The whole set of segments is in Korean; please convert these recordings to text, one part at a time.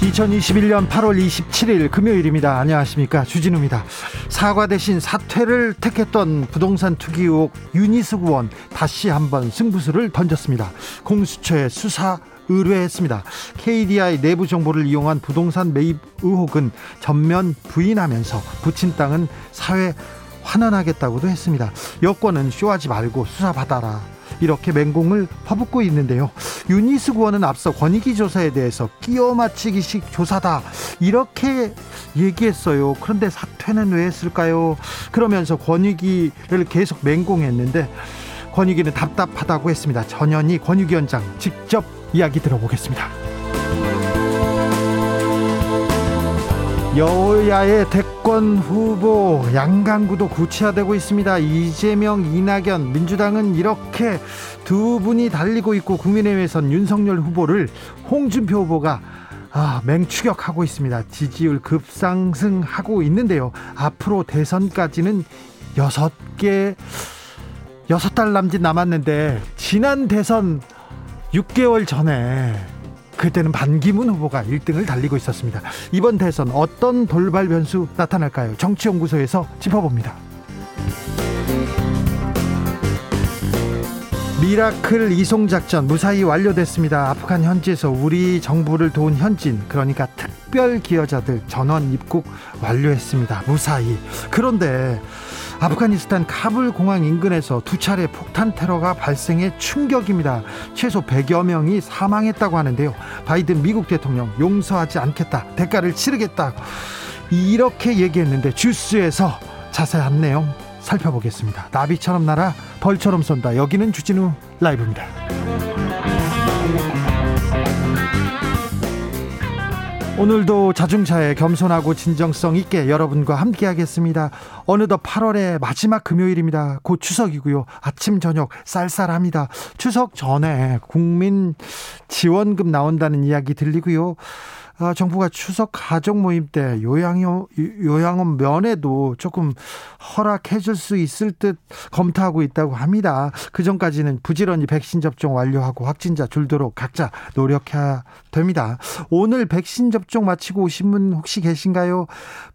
2021년 8월 27일 금요일입니다. 안녕하십니까. 주진우입니다. 사과 대신 사퇴를 택했던 부동산 투기 의혹 유니스 구원 다시 한번 승부수를 던졌습니다. 공수처에 수사 의뢰했습니다. KDI 내부 정보를 이용한 부동산 매입 의혹은 전면 부인하면서 붙인 땅은 사회 환원하겠다고도 했습니다. 여권은 쇼하지 말고 수사받아라. 이렇게 맹공을 퍼붓고 있는데요. 유니스 구원은 앞서 권익위 조사에 대해서 끼워 맞추기식 조사다. 이렇게 얘기했어요. 그런데 사퇴는 왜 했을까요? 그러면서 권익위를 계속 맹공했는데 권익위는 답답하다고 했습니다. 전현희 권익위원장 직접 이야기 들어보겠습니다. 여야의 대권 후보 양강구도 구체화되고 있습니다. 이재명, 이낙연, 민주당은 이렇게 두 분이 달리고 있고 국민의힘에선 윤석열 후보를 홍준표 후보가 아, 맹추격하고 있습니다. 지지율 급상승하고 있는데요. 앞으로 대선까지는 여섯 개, 여섯 달 남짓 남았는데 지난 대선 6개월 전에 그때는 반기문 후보가 1등을 달리고 있었습니다. 이번 대선 어떤 돌발 변수 나타날까요? 정치연구소에서 짚어봅니다. 미라클 이송 작전 무사히 완료됐습니다. 아프간 현지에서 우리 정부를 도운 현지인 그러니까 특별 기여자들 전원 입국 완료했습니다. 무사히. 그런데 아프가니스탄 카불 공항 인근에서 두 차례 폭탄 테러가 발생해 충격입니다. 최소 100여 명이 사망했다고 하는데요. 바이든 미국 대통령 용서하지 않겠다. 대가를 치르겠다. 이렇게 얘기했는데 주스에서 자세한 내용 살펴보겠습니다. 나비처럼 날아 벌처럼 쏜다. 여기는 주진우 라이브입니다. 오늘도 자중차에 겸손하고 진정성 있게 여러분과 함께 하겠습니다. 어느덧 8월의 마지막 금요일입니다. 곧 추석이고요. 아침 저녁 쌀쌀합니다. 추석 전에 국민 지원금 나온다는 이야기 들리고요. 아, 정부가 추석 가족 모임 때 요양원, 요양원 면회도 조금 허락해 줄 수 있을 듯 검토하고 있다고 합니다. 그 전까지는 부지런히 백신 접종 완료하고 확진자 줄도록 각자 노력해야 됩니다. 오늘 백신 접종 마치고 오신 분 혹시 계신가요?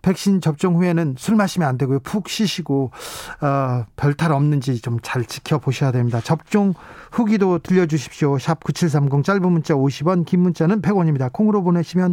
백신 접종 후에는 술 마시면 안 되고요. 푹 쉬시고 어, 별탈 없는지 좀 잘 지켜보셔야 됩니다. 접종 후기도 들려주십시오. 샵 9730 짧은 문자 50원 긴 문자는 100원입니다. 콩으로 보내시면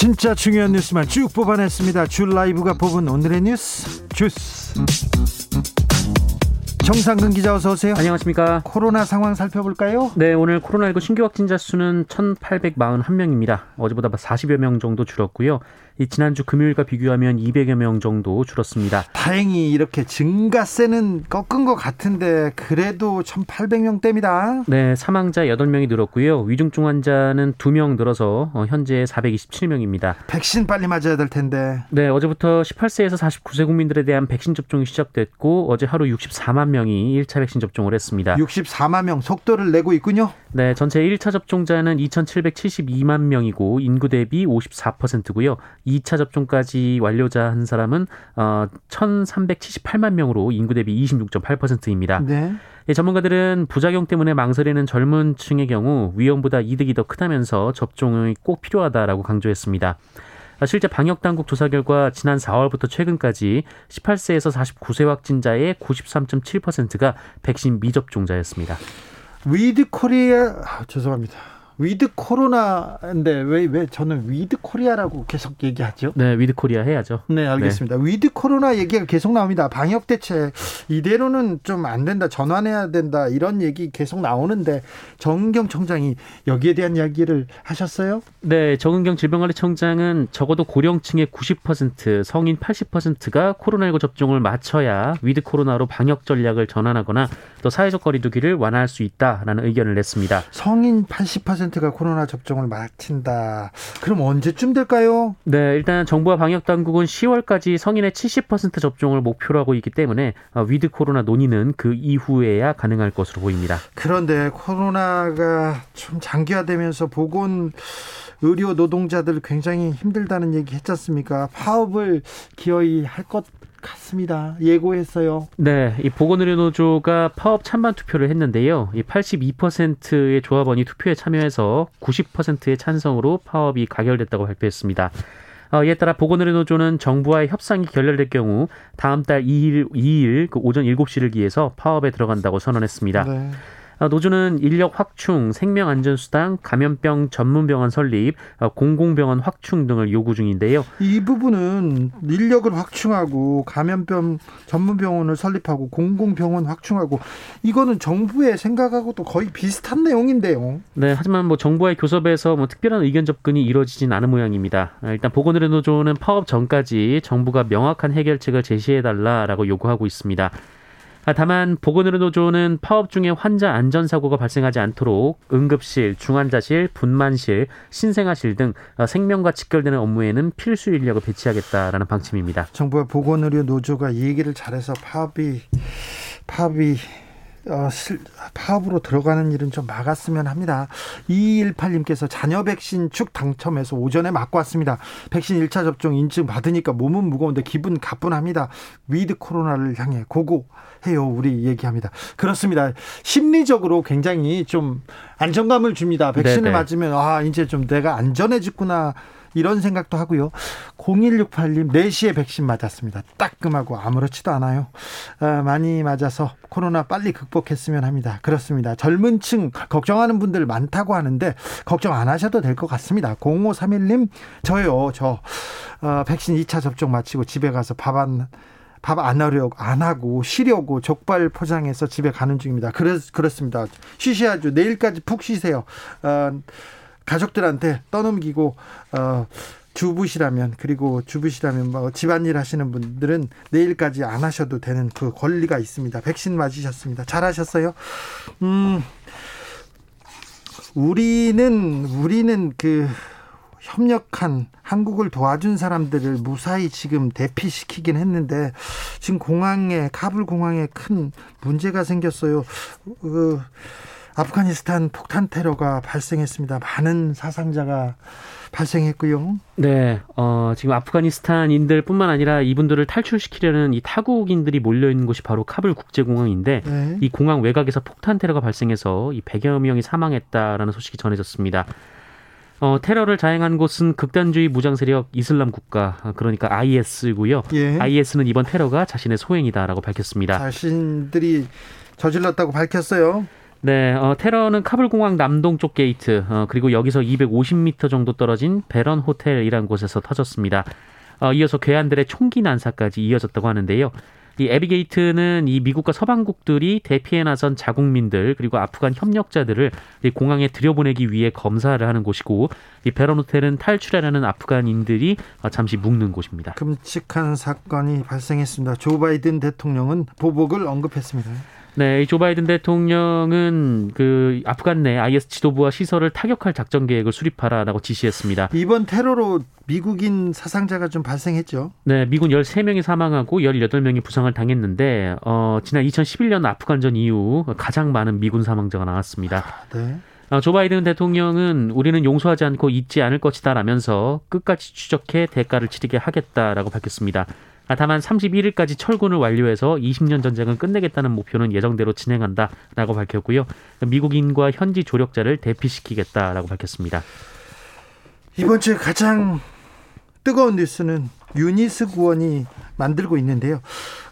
진짜 중요한 뉴스만 쭉 뽑아냈습니다. 줄 라이브가 뽑은 오늘의 뉴스 주스. 정상근 기자 어서 오세요. 안녕하십니까. 코로나 상황 살펴볼까요? 네, 오늘 코로나19 신규 확진자 수는 1,841명입니다. 어제보다 40여 명 정도 줄었고요. 이 지난주 금요일과 비교하면 200여 명 정도 줄었습니다. 다행히 이렇게 증가세는 꺾은 것 같은데 그래도 1,800명대입니다. 네, 사망자 8명이 늘었고요. 위중증 환자는 2명 늘어서 어, 현재 427명입니다. 백신 빨리 맞아야 될 텐데. 네, 어제부터 18세에서 49세 국민들에 대한 백신 접종이 시작됐고 어제 하루 64만 명이 1차 백신 접종을 했습니다. 64만 명 속도를 내고 있군요. 네, 전체 1차 접종자는 2,772만 명이고 인구 대비 54%고요. 2차 접종까지 완료자 한 사람은 어 1,378만 명으로 인구 대비 26.8%입니다. 네. 예, 전문가들은 부작용 때문에 망설이는 젊은 층의 경우 위험보다 이득이 더 크다면서 접종이 꼭 필요하다라고 강조했습니다. 실제 방역 당국 조사 결과 지난 4월부터 최근까지 18세에서 49세 확진자의 93.7%가 백신 미접종자였습니다. with 코리아 아, 죄송합니다. with 코로나인데 왜 왜 저는 with 코리아라고 계속 얘기하죠? 네, with 코리아 해야죠. 네, 알겠습니다. 네. with 코로나 얘기가 계속 나옵니다. 방역 대책 이대로는 좀 안 된다. 전환해야 된다. 이런 얘기 계속 나오는데 정은경 청장이 여기에 대한 이야기를 하셨어요? 네, 정은경 질병관리청장은 적어도 고령층의 90%, 성인 80%가 코로나19 접종을 마쳐야 with 코로나로 방역 전략을 전환하거나 또 사회적 거리두기를 완화할 수 있다라는 의견을 냈습니다. 성인 80% 50%가 코로나 접종을 마친다. 그럼 언제쯤 될까요? 네, 일단 정부와 방역 당국은 10월까지 성인의 70% 접종을 목표로 하고 있기 때문에 어, with 코로나 논의는 그 이후에야 가능할 것으로 보입니다. 그런데 코로나가 좀 장기화되면서 보건 의료 노동자들 굉장히 힘들다는 얘기 했지 않습니까? 파업을 기어이 할 것 같습니다. 예고했어요. 네, 이 보건의료노조가 파업 찬반 투표를 했는데요. 이 82%의 조합원이 투표에 참여해서 90%의 찬성으로 파업이 가결됐다고 발표했습니다. 어, 이에 따라 보건의료노조는 정부와의 협상이 결렬될 경우 다음 달 2일, 2일 그 오전 7시를 기해서 파업에 들어간다고 선언했습니다. 네. 어, 노조는 인력 확충, 생명안전수당, 감염병 전문병원 설립, 어, 공공병원 확충 등을 요구 중인데요. 이 부분은 인력을 확충하고 감염병 전문병원을 설립하고 공공병원 확충하고 이거는 정부의 생각하고도 거의 비슷한 내용인데요. 네, 하지만 뭐 정부와의 교섭에서 뭐 특별한 의견 접근이 이루어지진 않은 모양입니다. 아, 일단 보건의료 노조는 파업 전까지 정부가 명확한 해결책을 제시해달라라고 요구하고 있습니다. 아, 다만 보건의료노조는 파업 중에 환자 안전 사고가 발생하지 않도록 응급실, 중환자실, 분만실, 신생아실 등 어, 생명과 직결되는 업무에는 필수 인력을 배치하겠다라는 방침입니다. 정부와 보건의료노조가 얘기를 잘해서 파업이 파업이 어, 파업으로 들어가는 일은 좀 막았으면 합니다. 2218님께서 자녀 백신 축 당첨해서 오전에 맞고 왔습니다. 백신 1차 접종 인증 받으니까 몸은 무거운데 기분 가뿐합니다. with 코로나를 향해 go go해요. 우리 얘기합니다. 그렇습니다. 심리적으로 굉장히 좀 안정감을 줍니다. 백신을 네네. 맞으면 아, 이제 좀 내가 안전해졌구나. 이런 생각도 하고요. 0168님 4시에 백신 맞았습니다. 따끔하고 아무렇지도 않아요. 아, 많이 맞아서 코로나 빨리 극복했으면 합니다. 그렇습니다. 젊은 층 걱정하는 분들 많다고 하는데 걱정 안 하셔도 될 것 같습니다. 0531님 저요. 저 어, 백신 2차 접종 마치고 집에 가서 밥안 밥안 하려고 안 하고 쉬려고 족발 포장해서 집에 가는 중입니다. 그렇 그렇습니다. 쉬셔야죠. 내일까지 푹 쉬세요. 어, 가족들한테 떠넘기고 어 주부시라면 그리고 주부시라면 뭐 집안일 하시는 분들은 내일까지 안 하셔도 되는 그 권리가 있습니다. 백신 맞으셨습니다. 잘하셨어요. 음. 우리는 우리는 그 협력한 한국을 도와준 사람들을 무사히 지금 대피시키긴 했는데 지금 공항에 카불 공항에 큰 문제가 생겼어요. 어, 아프가니스탄 폭탄 테러가 발생했습니다. 많은 사상자가 발생했고요. 네, 어, 지금 아프가니스탄인들뿐만 아니라 이분들을 탈출시키려는 이 타국인들이 몰려 있는 곳이 바로 카불 국제공항인데 네. 이 공항 외곽에서 폭탄 테러가 발생해서 이 100여 명이 사망했다라는 소식이 전해졌습니다. 어, 테러를 자행한 곳은 극단주의 무장 세력 이슬람 국가 그러니까 IS고요. 예. IS는 이번 테러가 자신의 소행이다라고 밝혔습니다. 자신들이 저질렀다고 밝혔어요. 네, 어, 테러는 카불 공항 남동쪽 게이트 어, 그리고 여기서 250m 정도 떨어진 배런 호텔이라는 곳에서 터졌습니다. 어, 이어서 괴한들의 총기 난사까지 이어졌다고 하는데요. 이 애비 게이트는 이 미국과 서방국들이 대피에 나선 자국민들 그리고 아프간 협력자들을 이 공항에 들여보내기 위해 검사를 하는 곳이고 이 베런 호텔은 탈출하려는 아프간인들이 어, 잠시 묵는 곳입니다. 끔찍한 사건이 발생했습니다. 조 바이든 대통령은 보복을 언급했습니다. 네, 조 바이든 대통령은 그 아프간 내 IS 지도부와 시설을 타격할 작전 계획을 수립하라라고 지시했습니다. 이번 테러로 미국인 사상자가 좀 발생했죠. 네, 미군 13명이 사망하고 18명이 부상을 당했는데 어, 지난 2011년 아프간전 이후 가장 많은 미군 사망자가 나왔습니다. 아, 네. 어, 조 바이든 대통령은 우리는 용서하지 않고 잊지 않을 것이다라면서 끝까지 추적해 대가를 치르게 하겠다라고 밝혔습니다. 아, 다만 31일까지 철군을 완료해서 20년 전쟁을 끝내겠다는 목표는 예정대로 진행한다라고 밝혔고요. 미국인과 현지 조력자를 대피시키겠다라고 밝혔습니다. 이번 주에 가장 뜨거운 뉴스는 유니스 구원이 만들고 있는데요.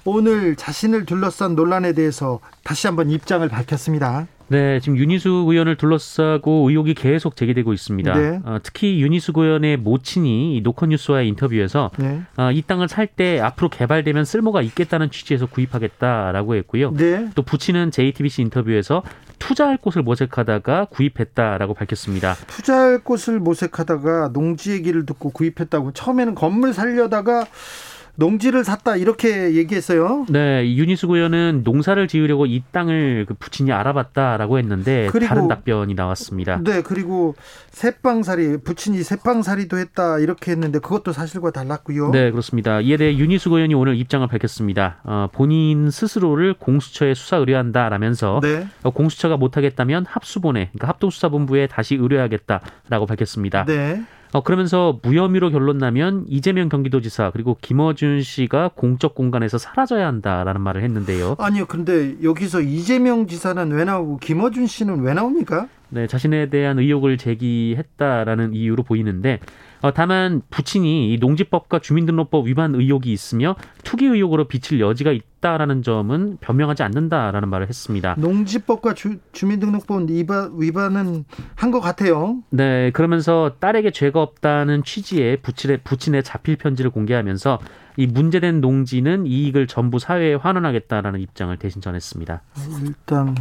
오늘 자신을 둘러싼 논란에 대해서 다시 한번 입장을 밝혔습니다. 네, 지금 윤희수 의원을 둘러싸고 의혹이 계속 제기되고 있습니다. 네. 어, 특히 윤희수 의원의 모친이 이 노컷뉴스와의 인터뷰에서 네. 어, 이 땅을 살 때 앞으로 개발되면 쓸모가 있겠다는 취지에서 구입하겠다라고 했고요. 네. 또 부친은 JTBC 인터뷰에서 투자할 곳을 모색하다가 구입했다라고 밝혔습니다. 투자할 곳을 모색하다가 농지 얘기를 듣고 구입했다고 처음에는 건물 살려다가 농지를 샀다 이렇게 얘기했어요. 네, 이 윤희수 의원은 농사를 지으려고 이 땅을 그 부친이 알아봤다라고 했는데 그리고- 다른 답변이 나왔습니다. 네, 그리고 새빵살이 부친이 새빵살이도 했다 이렇게 했는데 그것도 사실과 달랐고요. 네, 그렇습니다. 이에 대해 윤희수 의원이 오늘 입장을 밝혔습니다. 어, 본인 스스로를 공수처에 수사 의뢰한다라면서 네. 어, 공수처가 못하겠다면 합수본에, 그러니까 합동수사본부에 다시 의뢰하겠다라고 밝혔습니다. 네. 어, 그러면서 무혐의로 결론 나면 이재명 경기도지사 그리고 김어준 씨가 공적 공간에서 사라져야 한다라는 말을 했는데요. 아니요. 근데 여기서 이재명 지사는 왜 나오고 김어준 씨는 왜 나옵니까? 네, 자신에 대한 의혹을 제기했다라는 이유로 보이는데 어, 다만 부친이 이 농지법과 주민등록법 위반 의혹이 있으며 투기 의혹으로 비칠 여지가 있다라는 점은 변명하지 않는다라는 말을 했습니다. 농지법과 주, 주민등록법 위반, 위반은 한 것 같아요. 네, 그러면서 딸에게 죄가 없다는 취지의 부친의, 부친의 자필 편지를 공개하면서 이 문제된 농지는 이익을 전부 사회에 환원하겠다라는 입장을 대신 전했습니다. 일단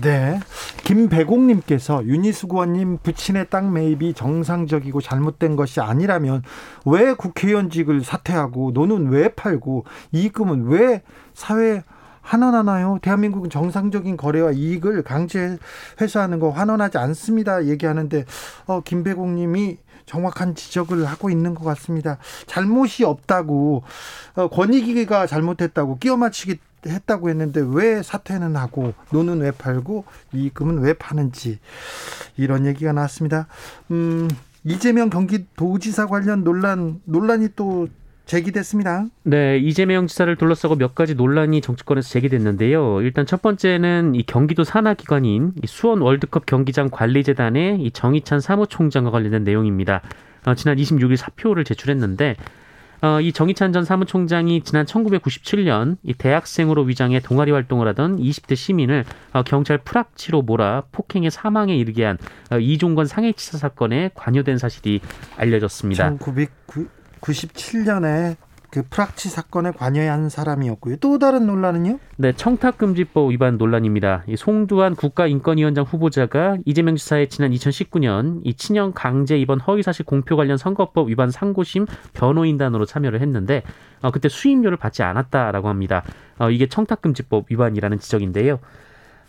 네. 김배공님께서 의원님 부친의 땅 매입이 정상적이고 잘못된 것이 아니라면 왜 국회의원직을 사퇴하고 노는 왜 팔고 이익금은 왜 사회에 환원하나요? 대한민국은 정상적인 거래와 이익을 강제 회수하는 거 환원하지 않습니다. 얘기하는데 어, 김배공님이 정확한 지적을 하고 있는 것 같습니다. 잘못이 없다고 어, 권익위가 잘못했다고 끼워 맞추기 했다고 했는데 왜 사퇴는 하고 노는 왜 팔고 이익금은 왜 파는지 이런 얘기가 나왔습니다. 음, 이재명 경기도지사 관련 논란 논란이 또 제기됐습니다. 네, 이재명 지사를 둘러싸고 몇 가지 논란이 정치권에서 제기됐는데요. 일단 첫 번째는 이 경기도 산하 기관인 이 수원 월드컵 경기장 관리재단의 이 정희찬 사무총장과 관련된 내용입니다. 어, 지난 26일 사표를 제출했는데 어, 이 정희찬 전 사무총장이 지난 1997년 이 대학생으로 위장해 동아리 활동을 하던 20대 시민을 어, 경찰 프락치로 몰아 폭행해 사망에 이르게 한 어, 이종건 상해치사 사건에 관여된 사실이 알려졌습니다. 1997년에 그 프락치 사건에 관여한 사람이었고요. 또 다른 논란은요? 네, 청탁금지법 위반 논란입니다. 이 송두환 국가인권위원장 후보자가 이재명 지사의 지난 2019년 이 친형 강제 입원 허위사실 공표 관련 선거법 위반 상고심 변호인단으로 참여를 했는데 어, 그때 수임료를 받지 않았다라고 합니다. 어, 이게 청탁금지법 위반이라는 지적인데요.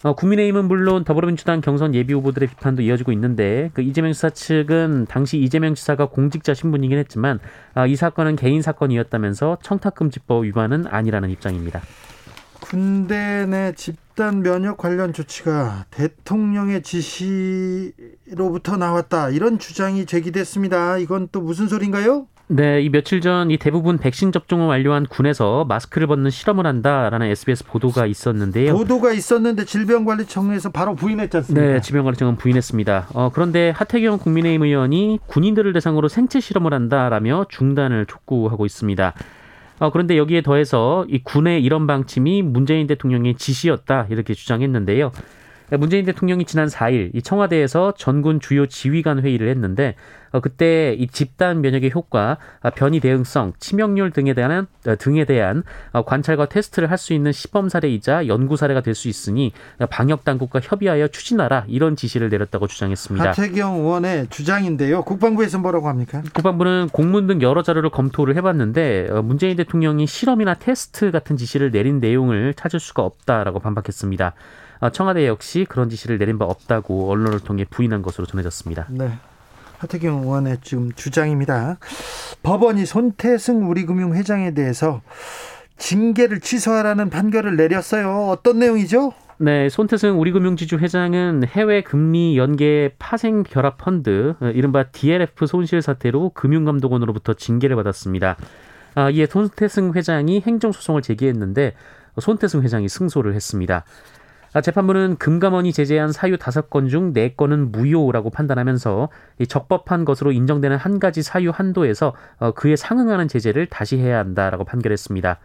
어, 국민의힘은 물론 더불어민주당 경선 예비 후보들의 비판도 이어지고 있는데 그 이재명 지사 측은 당시 이재명 지사가 공직자 신분이긴 했지만 아, 이 사건은 개인 사건이었다면서 청탁금지법 위반은 아니라는 입장입니다. 군대 내 집단 면역 관련 조치가 대통령의 지시로부터 나왔다. 이런 주장이 제기됐습니다. 이건 또 무슨 소린가요? 네, 이 며칠 전 이 대부분 백신 접종을 완료한 군에서 마스크를 벗는 실험을 한다라는 SBS 보도가 있었는데요. 보도가 있었는데 질병관리청에서 바로 부인했지 않습니까? 네, 지병관리청은 부인했습니다. 어, 그런데 하태경 국민의힘 의원이 군인들을 대상으로 생체 실험을 한다라며 중단을 촉구하고 있습니다. 어, 그런데 여기에 더해서 이 군의 이런 방침이 문재인 대통령의 지시였다 이렇게 주장했는데요. 문재인 대통령이 지난 4일 이 청와대에서 전군 주요 지휘관 회의를 했는데 어, 그때 이 집단 면역의 효과, 아, 변이 대응성, 치명률 등에 대한 어, 등에 대한 어, 관찰과 테스트를 할 수 있는 시범 사례이자 연구 사례가 될 수 있으니 방역 당국과 협의하여 추진하라 이런 지시를 내렸다고 주장했습니다. 하태경 의원의 주장인데요. 국방부에서 뭐라고 합니까? 국방부는 공문 등 여러 자료를 검토를 해봤는데 어, 문재인 대통령이 실험이나 테스트 같은 지시를 내린 내용을 찾을 수가 없다라고 반박했습니다. 어, 청와대 역시 그런 지시를 내린 바 없다고 언론을 통해 부인한 것으로 전해졌습니다. 네. 하태경 의원의 지금 주장입니다. 법원이 손태승 우리금융 회장에 대해서 징계를 취소하라는 판결을 내렸어요. 어떤 내용이죠? 네, 손태승 우리금융지주 회장은 해외 금리 연계 파생 결합 펀드 어, 이른바 DLF 손실 사태로 금융감독원으로부터 징계를 받았습니다. 아, 이에 손태승 회장이 행정소송을 제기했는데 손태승 회장이 승소를 했습니다. 아, 재판부는 금감원이 제재한 사유 다섯 건 중 네 건은 무효라고 판단하면서 이 적법한 것으로 인정되는 한 가지 사유 한도에서 어, 그에 상응하는 제재를 다시 해야 한다라고 판결했습니다.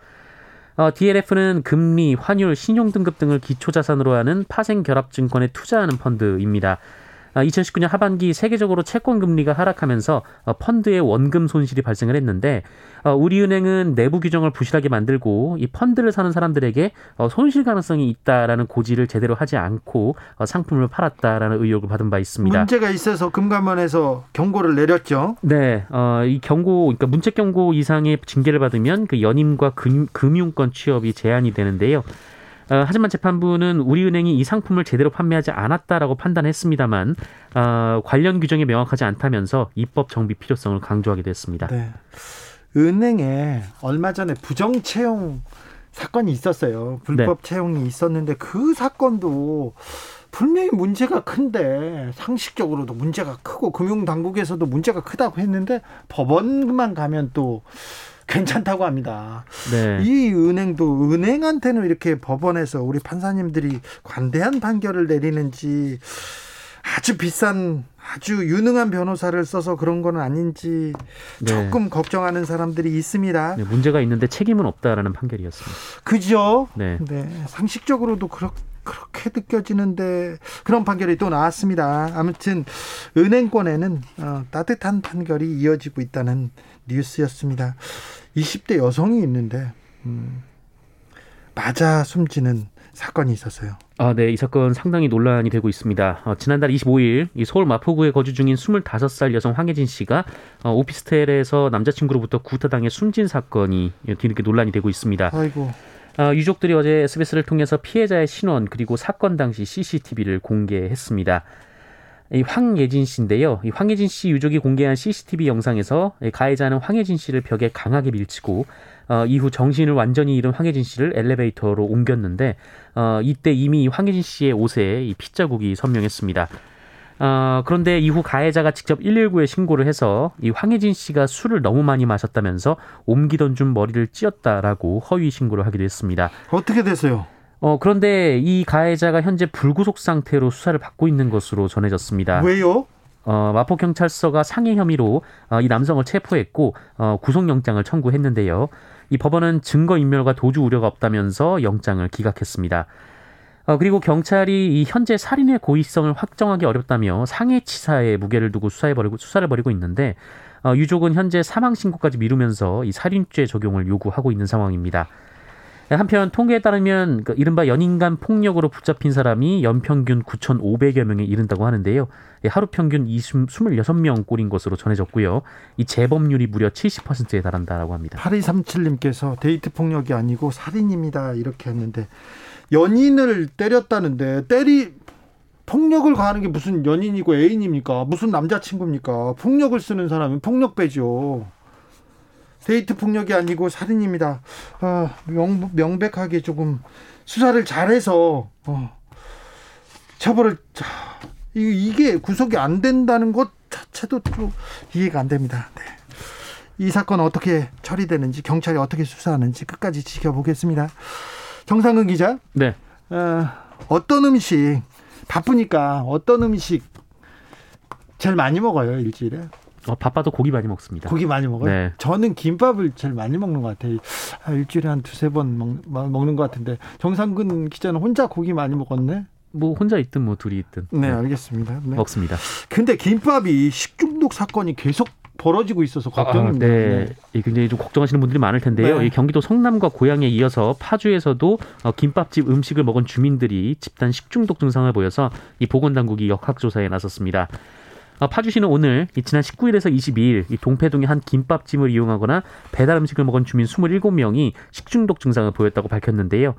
어, DLF는 금리, 환율, 신용 등급 등을 기초 자산으로 하는 파생 결합 증권에 투자하는 펀드입니다. 2019년 아, 하반기 세계적으로 채권 금리가 하락하면서 어, 펀드의 원금 손실이 발생을 했는데 어, 우리은행은 내부 규정을 부실하게 만들고 이 펀드를 사는 사람들에게 어, 손실 가능성이 있다라는 고지를 제대로 하지 않고 상품을 팔았다라는 의혹을 받은 바 있습니다. 문제가 있어서 금감원에서 경고를 내렸죠. 네, 어, 이 경고, 그러니까 문책 경고 이상의 징계를 받으면 그 연임과 금, 금융권 취업이 제한이 되는데요. 어, 하지만 재판부는 우리은행이 이 상품을 제대로 판매하지 않았다라고 판단했습니다만 어, 관련 규정이 명확하지 않다면서 입법 정비 필요성을 강조하게 됐습니다. 네. 은행에 얼마 전에 부정 채용 사건이 있었어요. 불법 네. 채용이 있었는데 그 사건도 분명히 문제가 큰데 상식적으로도 문제가 크고 금융 당국에서도 문제가 크다고 했는데 법원만 가면 또 괜찮다고 합니다. 네. 이 은행도 은행한테는 이렇게 법원에서 우리 판사님들이 관대한 판결을 내리는지 아주 비싼 아주 유능한 변호사를 써서 그런 건 아닌지 네. 조금 걱정하는 사람들이 있습니다. 네, 문제가 있는데 책임은 없다라는 판결이었습니다. 그죠? 네. 네. 상식적으로도 그렇, 그렇게 느껴지는데 그런 판결이 또 나왔습니다. 아무튼 은행권에는 어, 따뜻한 판결이 이어지고 있다는 뉴스였습니다. 20대 여성이 있는데 음, 맞아 숨지는 사건이 있었어요. 아, 네. 이 사건 상당히 논란이 되고 있습니다. 어, 지난달 25일 이 서울 마포구에 거주 중인 25살 여성 황혜진 씨가 어, 오피스텔에서 남자친구로부터 구타당해 숨진 사건이 뒤늦게 논란이 되고 있습니다. 아이고. 어, 유족들이 어제 SBS를 통해서 피해자의 신원 그리고 사건 당시 CCTV를 공개했습니다. 이 황예진 씨인데요. 이 황예진 씨 유족이 공개한 CCTV 영상에서 가해자는 황예진 씨를 벽에 강하게 밀치고 어, 이후 정신을 완전히 잃은 황혜진 씨를 엘리베이터로 옮겼는데 어, 이때 이미 황혜진 씨의 옷에 이 핏자국이 선명했습니다. 어, 그런데 이후 가해자가 직접 119에 신고를 해서 이 황혜진 씨가 술을 너무 많이 마셨다면서 옮기던 중 머리를 찧었다라고 허위 신고를 하기도 했습니다. 어떻게 됐어요? 어, 그런데 이 가해자가 현재 불구속 상태로 수사를 받고 있는 것으로 전해졌습니다. 왜요? 어, 마포경찰서가 상해 혐의로 어, 이 남성을 체포했고 어, 구속영장을 청구했는데요. 이 법원은 증거인멸과 도주 우려가 없다면서 영장을 기각했습니다. 어, 그리고 경찰이 이 현재 살인의 고의성을 확정하기 어렵다며 상해치사에 무게를 두고 수사해 버리고 수사를 벌이고 있는데 어, 유족은 현재 사망 신고까지 미루면서 이 살인죄 적용을 요구하고 있는 상황입니다. 한편 통계에 따르면 그 이른바 연인간 폭력으로 붙잡힌 사람이 연평균 9,500여 명에 이른다고 하는데요. 예, 하루 평균 20, 26명 꼴인 것으로 전해졌고요. 이 재범률이 무려 70%에 달한다라고 합니다. 8237님께서 데이트 폭력이 아니고 살인입니다. 이렇게 했는데 연인을 때렸다는데 때리 폭력을 가하는 게 무슨 연인이고 애인입니까? 무슨 남자친구입니까? 폭력을 쓰는 사람은 폭력배죠. 데이트 폭력이 아니고 살인입니다. 아, 명, 명백하게 조금 수사를 잘해서 어, 처벌을 자, 이게 구속이 안 된다는 것 자체도 좀 이해가 안 됩니다. 네. 이 사건 어떻게 처리되는지 경찰이 어떻게 수사하는지 끝까지 지켜보겠습니다. 정상근 기자. 네. 어, 어떤 음식 바쁘니까 어떤 음식 제일 많이 먹어요 일주일에? 어, 바빠도 고기 많이 먹습니다. 고기 많이 먹어요? 네. 저는 김밥을 제일 많이 먹는 것 같아요. 아, 일주일에 한 두세 번 먹, 먹는 것 같은데 정상근 기자는 혼자 고기 많이 먹었네? 뭐 혼자 있든 뭐 둘이 있든 네, 네. 알겠습니다. 네. 먹습니다. 근데 김밥이 식중독 사건이 계속 벌어지고 있어서 걱정입니다. 아, 네. 네. 굉장히 좀 걱정하시는 분들이 많을 텐데요. 네. 경기도 성남과 고양에 이어서 파주에서도 어, 김밥집 음식을 먹은 주민들이 집단 식중독 증상을 보여서 이 보건당국이 역학조사에 나섰습니다. 어, 파주시는 오늘 지난 19일에서 22일 이 동패동의 한 김밥집을 이용하거나 배달 음식을 먹은 주민 27명이 식중독 증상을 보였다고 밝혔는데요.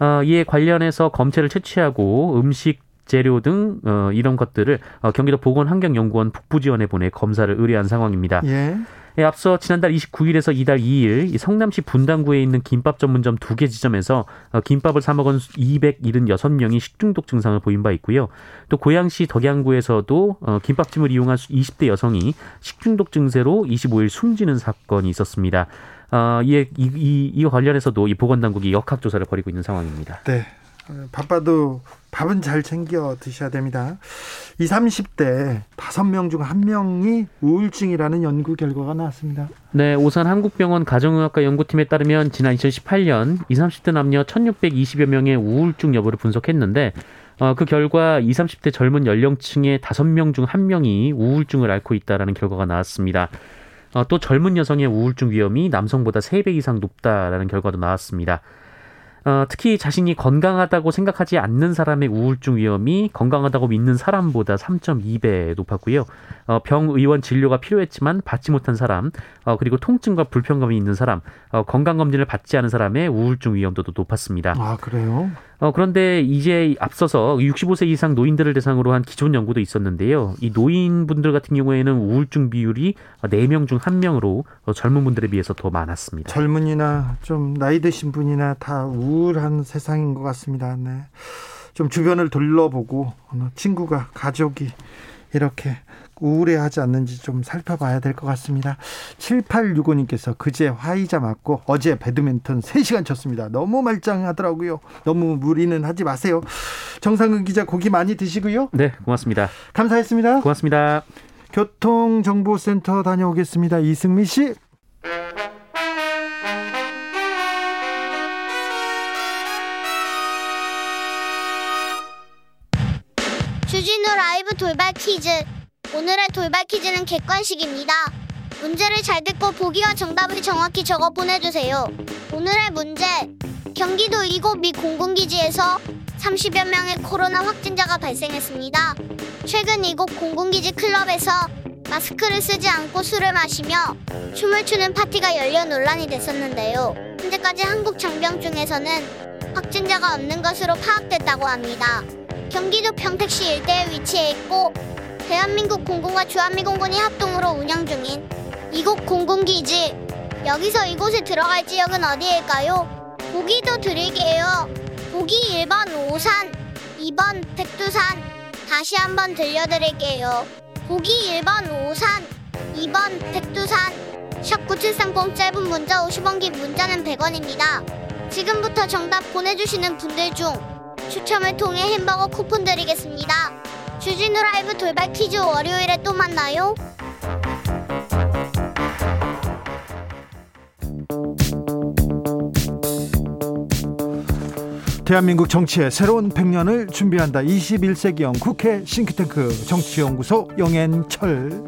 어, 이에 관련해서 검체를 채취하고 음식 재료 등 어, 이런 것들을 어, 경기도 보건환경연구원 북부지원에 보내 검사를 의뢰한 상황입니다. 예. 예, 앞서 지난달 29일에서 이달 2일 성남시 분당구에 있는 김밥 전문점 두 개 지점에서 어, 김밥을 사 먹은 276명이 식중독 증상을 보인 바 있고요. 또 고양시 덕양구에서도 어, 김밥집을 이용한 20대 여성이 식중독 증세로 25일 숨지는 사건이 있었습니다. 어, 이에 이, 이, 이 관련해서도 이 보건당국이 역학조사를 벌이고 있는 상황입니다. 네. 어, 바빠도 밥은 잘 챙겨 드셔야 됩니다. 20, 30대 5명 중 1명이 우울증이라는 연구 결과가 나왔습니다. 네, 오산 한국병원 가정의학과 연구팀에 따르면 지난 2018년 20, 30대 남녀 1620여 명의 우울증 여부를 분석했는데 어, 그 결과 20, 30대 젊은 연령층의 5명 중 1명이 우울증을 앓고 있다라는 결과가 나왔습니다. 어, 또 젊은 여성의 우울증 위험이 남성보다 3배 이상 높다라는 결과도 나왔습니다. 어, 특히 자신이 건강하다고 생각하지 않는 사람의 우울증 위험이 건강하다고 믿는 사람보다 3.2배 높았고요. 어, 병 의원 진료가 필요했지만 받지 못한 사람, 어, 그리고 통증과 불편감이 있는 사람, 어, 건강 검진을 받지 않은 사람의 우울증 위험도도 높았습니다. 아, 그래요? 어, 그런데 이제 앞서서 65세 이상 노인들을 대상으로 한 기존 연구도 있었는데요. 이 노인분들 같은 경우에는 우울증 비율이 4명 중 1명으로 어, 젊은 분들에 비해서 더 많았습니다. 젊은이나 좀 나이 드신 분이나 다 우울한 세상인 것 같습니다. 네. 좀 주변을 둘러보고 어, 친구가 가족이 이렇게 우울해하지 않는지 좀 살펴봐야 될 것 같습니다. 7865님께서 그제 화이자 맞고 어제 배드민턴 3시간 쳤습니다. 너무 말짱하더라고요. 너무 무리는 하지 마세요. 정상근 기자 고기 많이 드시고요. 네, 고맙습니다. 감사했습니다. 고맙습니다. 교통정보센터 다녀오겠습니다. 이승미 씨. 주진우 라이브 돌발 퀴즈. 오늘의 돌발 퀴즈는 객관식입니다. 문제를 잘 듣고 보기와 정답을 정확히 적어 보내주세요. 오늘의 문제. 경기도 이곳 미 공군기지에서 30여 명의 코로나 확진자가 발생했습니다. 최근 이곳 공군기지 클럽에서 마스크를 쓰지 않고 술을 마시며 춤을 추는 파티가 열려 논란이 됐었는데요. 현재까지 한국 장병 중에서는 확진자가 없는 것으로 파악됐다고 합니다. 경기도 평택시 일대에 위치해 있고 대한민국 공군과 주한미공군이 합동으로 운영 중인 이곳 공군기지 여기서 이곳에 들어갈 지역은 어디일까요? 보기도 드릴게요. 보기 1번 오산, 2번 백두산 다시 한번 들려드릴게요. 보기 1번 오산, 2번 백두산 샵9730 짧은 문자 50원 긴 문자는 100원입니다. 지금부터 정답 보내주시는 분들 중 추첨을 통해 햄버거 쿠폰 드리겠습니다. 주진우 라이브 돌발 퀴즈 월요일에 또 만나요. 대한민국 정치의 새로운 100년을 준비한다. 21세기형 국회 싱크탱크 정치연구소 영앤철.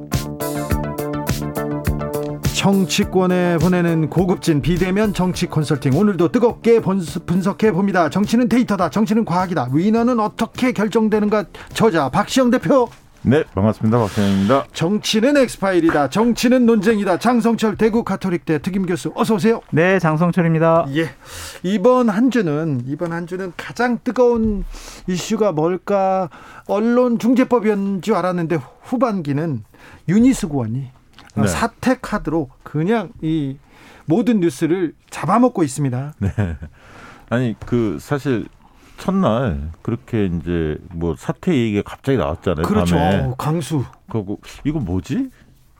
정치권에 보내는 고급진 비대면 정치 컨설팅 오늘도 뜨겁게 분석해 봅니다. 정치는 데이터다. 정치는 과학이다. 위너는 어떻게 결정되는가? 저자 박시영 대표. 네, 반갑습니다. 박현입니다. 정치는 엑스파일이다. 정치는 논쟁이다. 장성철 대구 가톨릭대 특임 교수 어서 오세요. 네, 장성철입니다. 예. 이번 한 주는 이번 한 주는 가장 뜨거운 이슈가 뭘까? 언론 줄 알았는데 후반기는 윤희숙 의원이 네. 사퇴 카드로 그냥 이 모든 뉴스를 잡아먹고 있습니다. 네. 아니 그 사실 첫날 그렇게 이제 뭐 사태 얘기가 갑자기 나왔잖아요. 그렇죠. 밤에. 강수. 그거 이거 뭐지?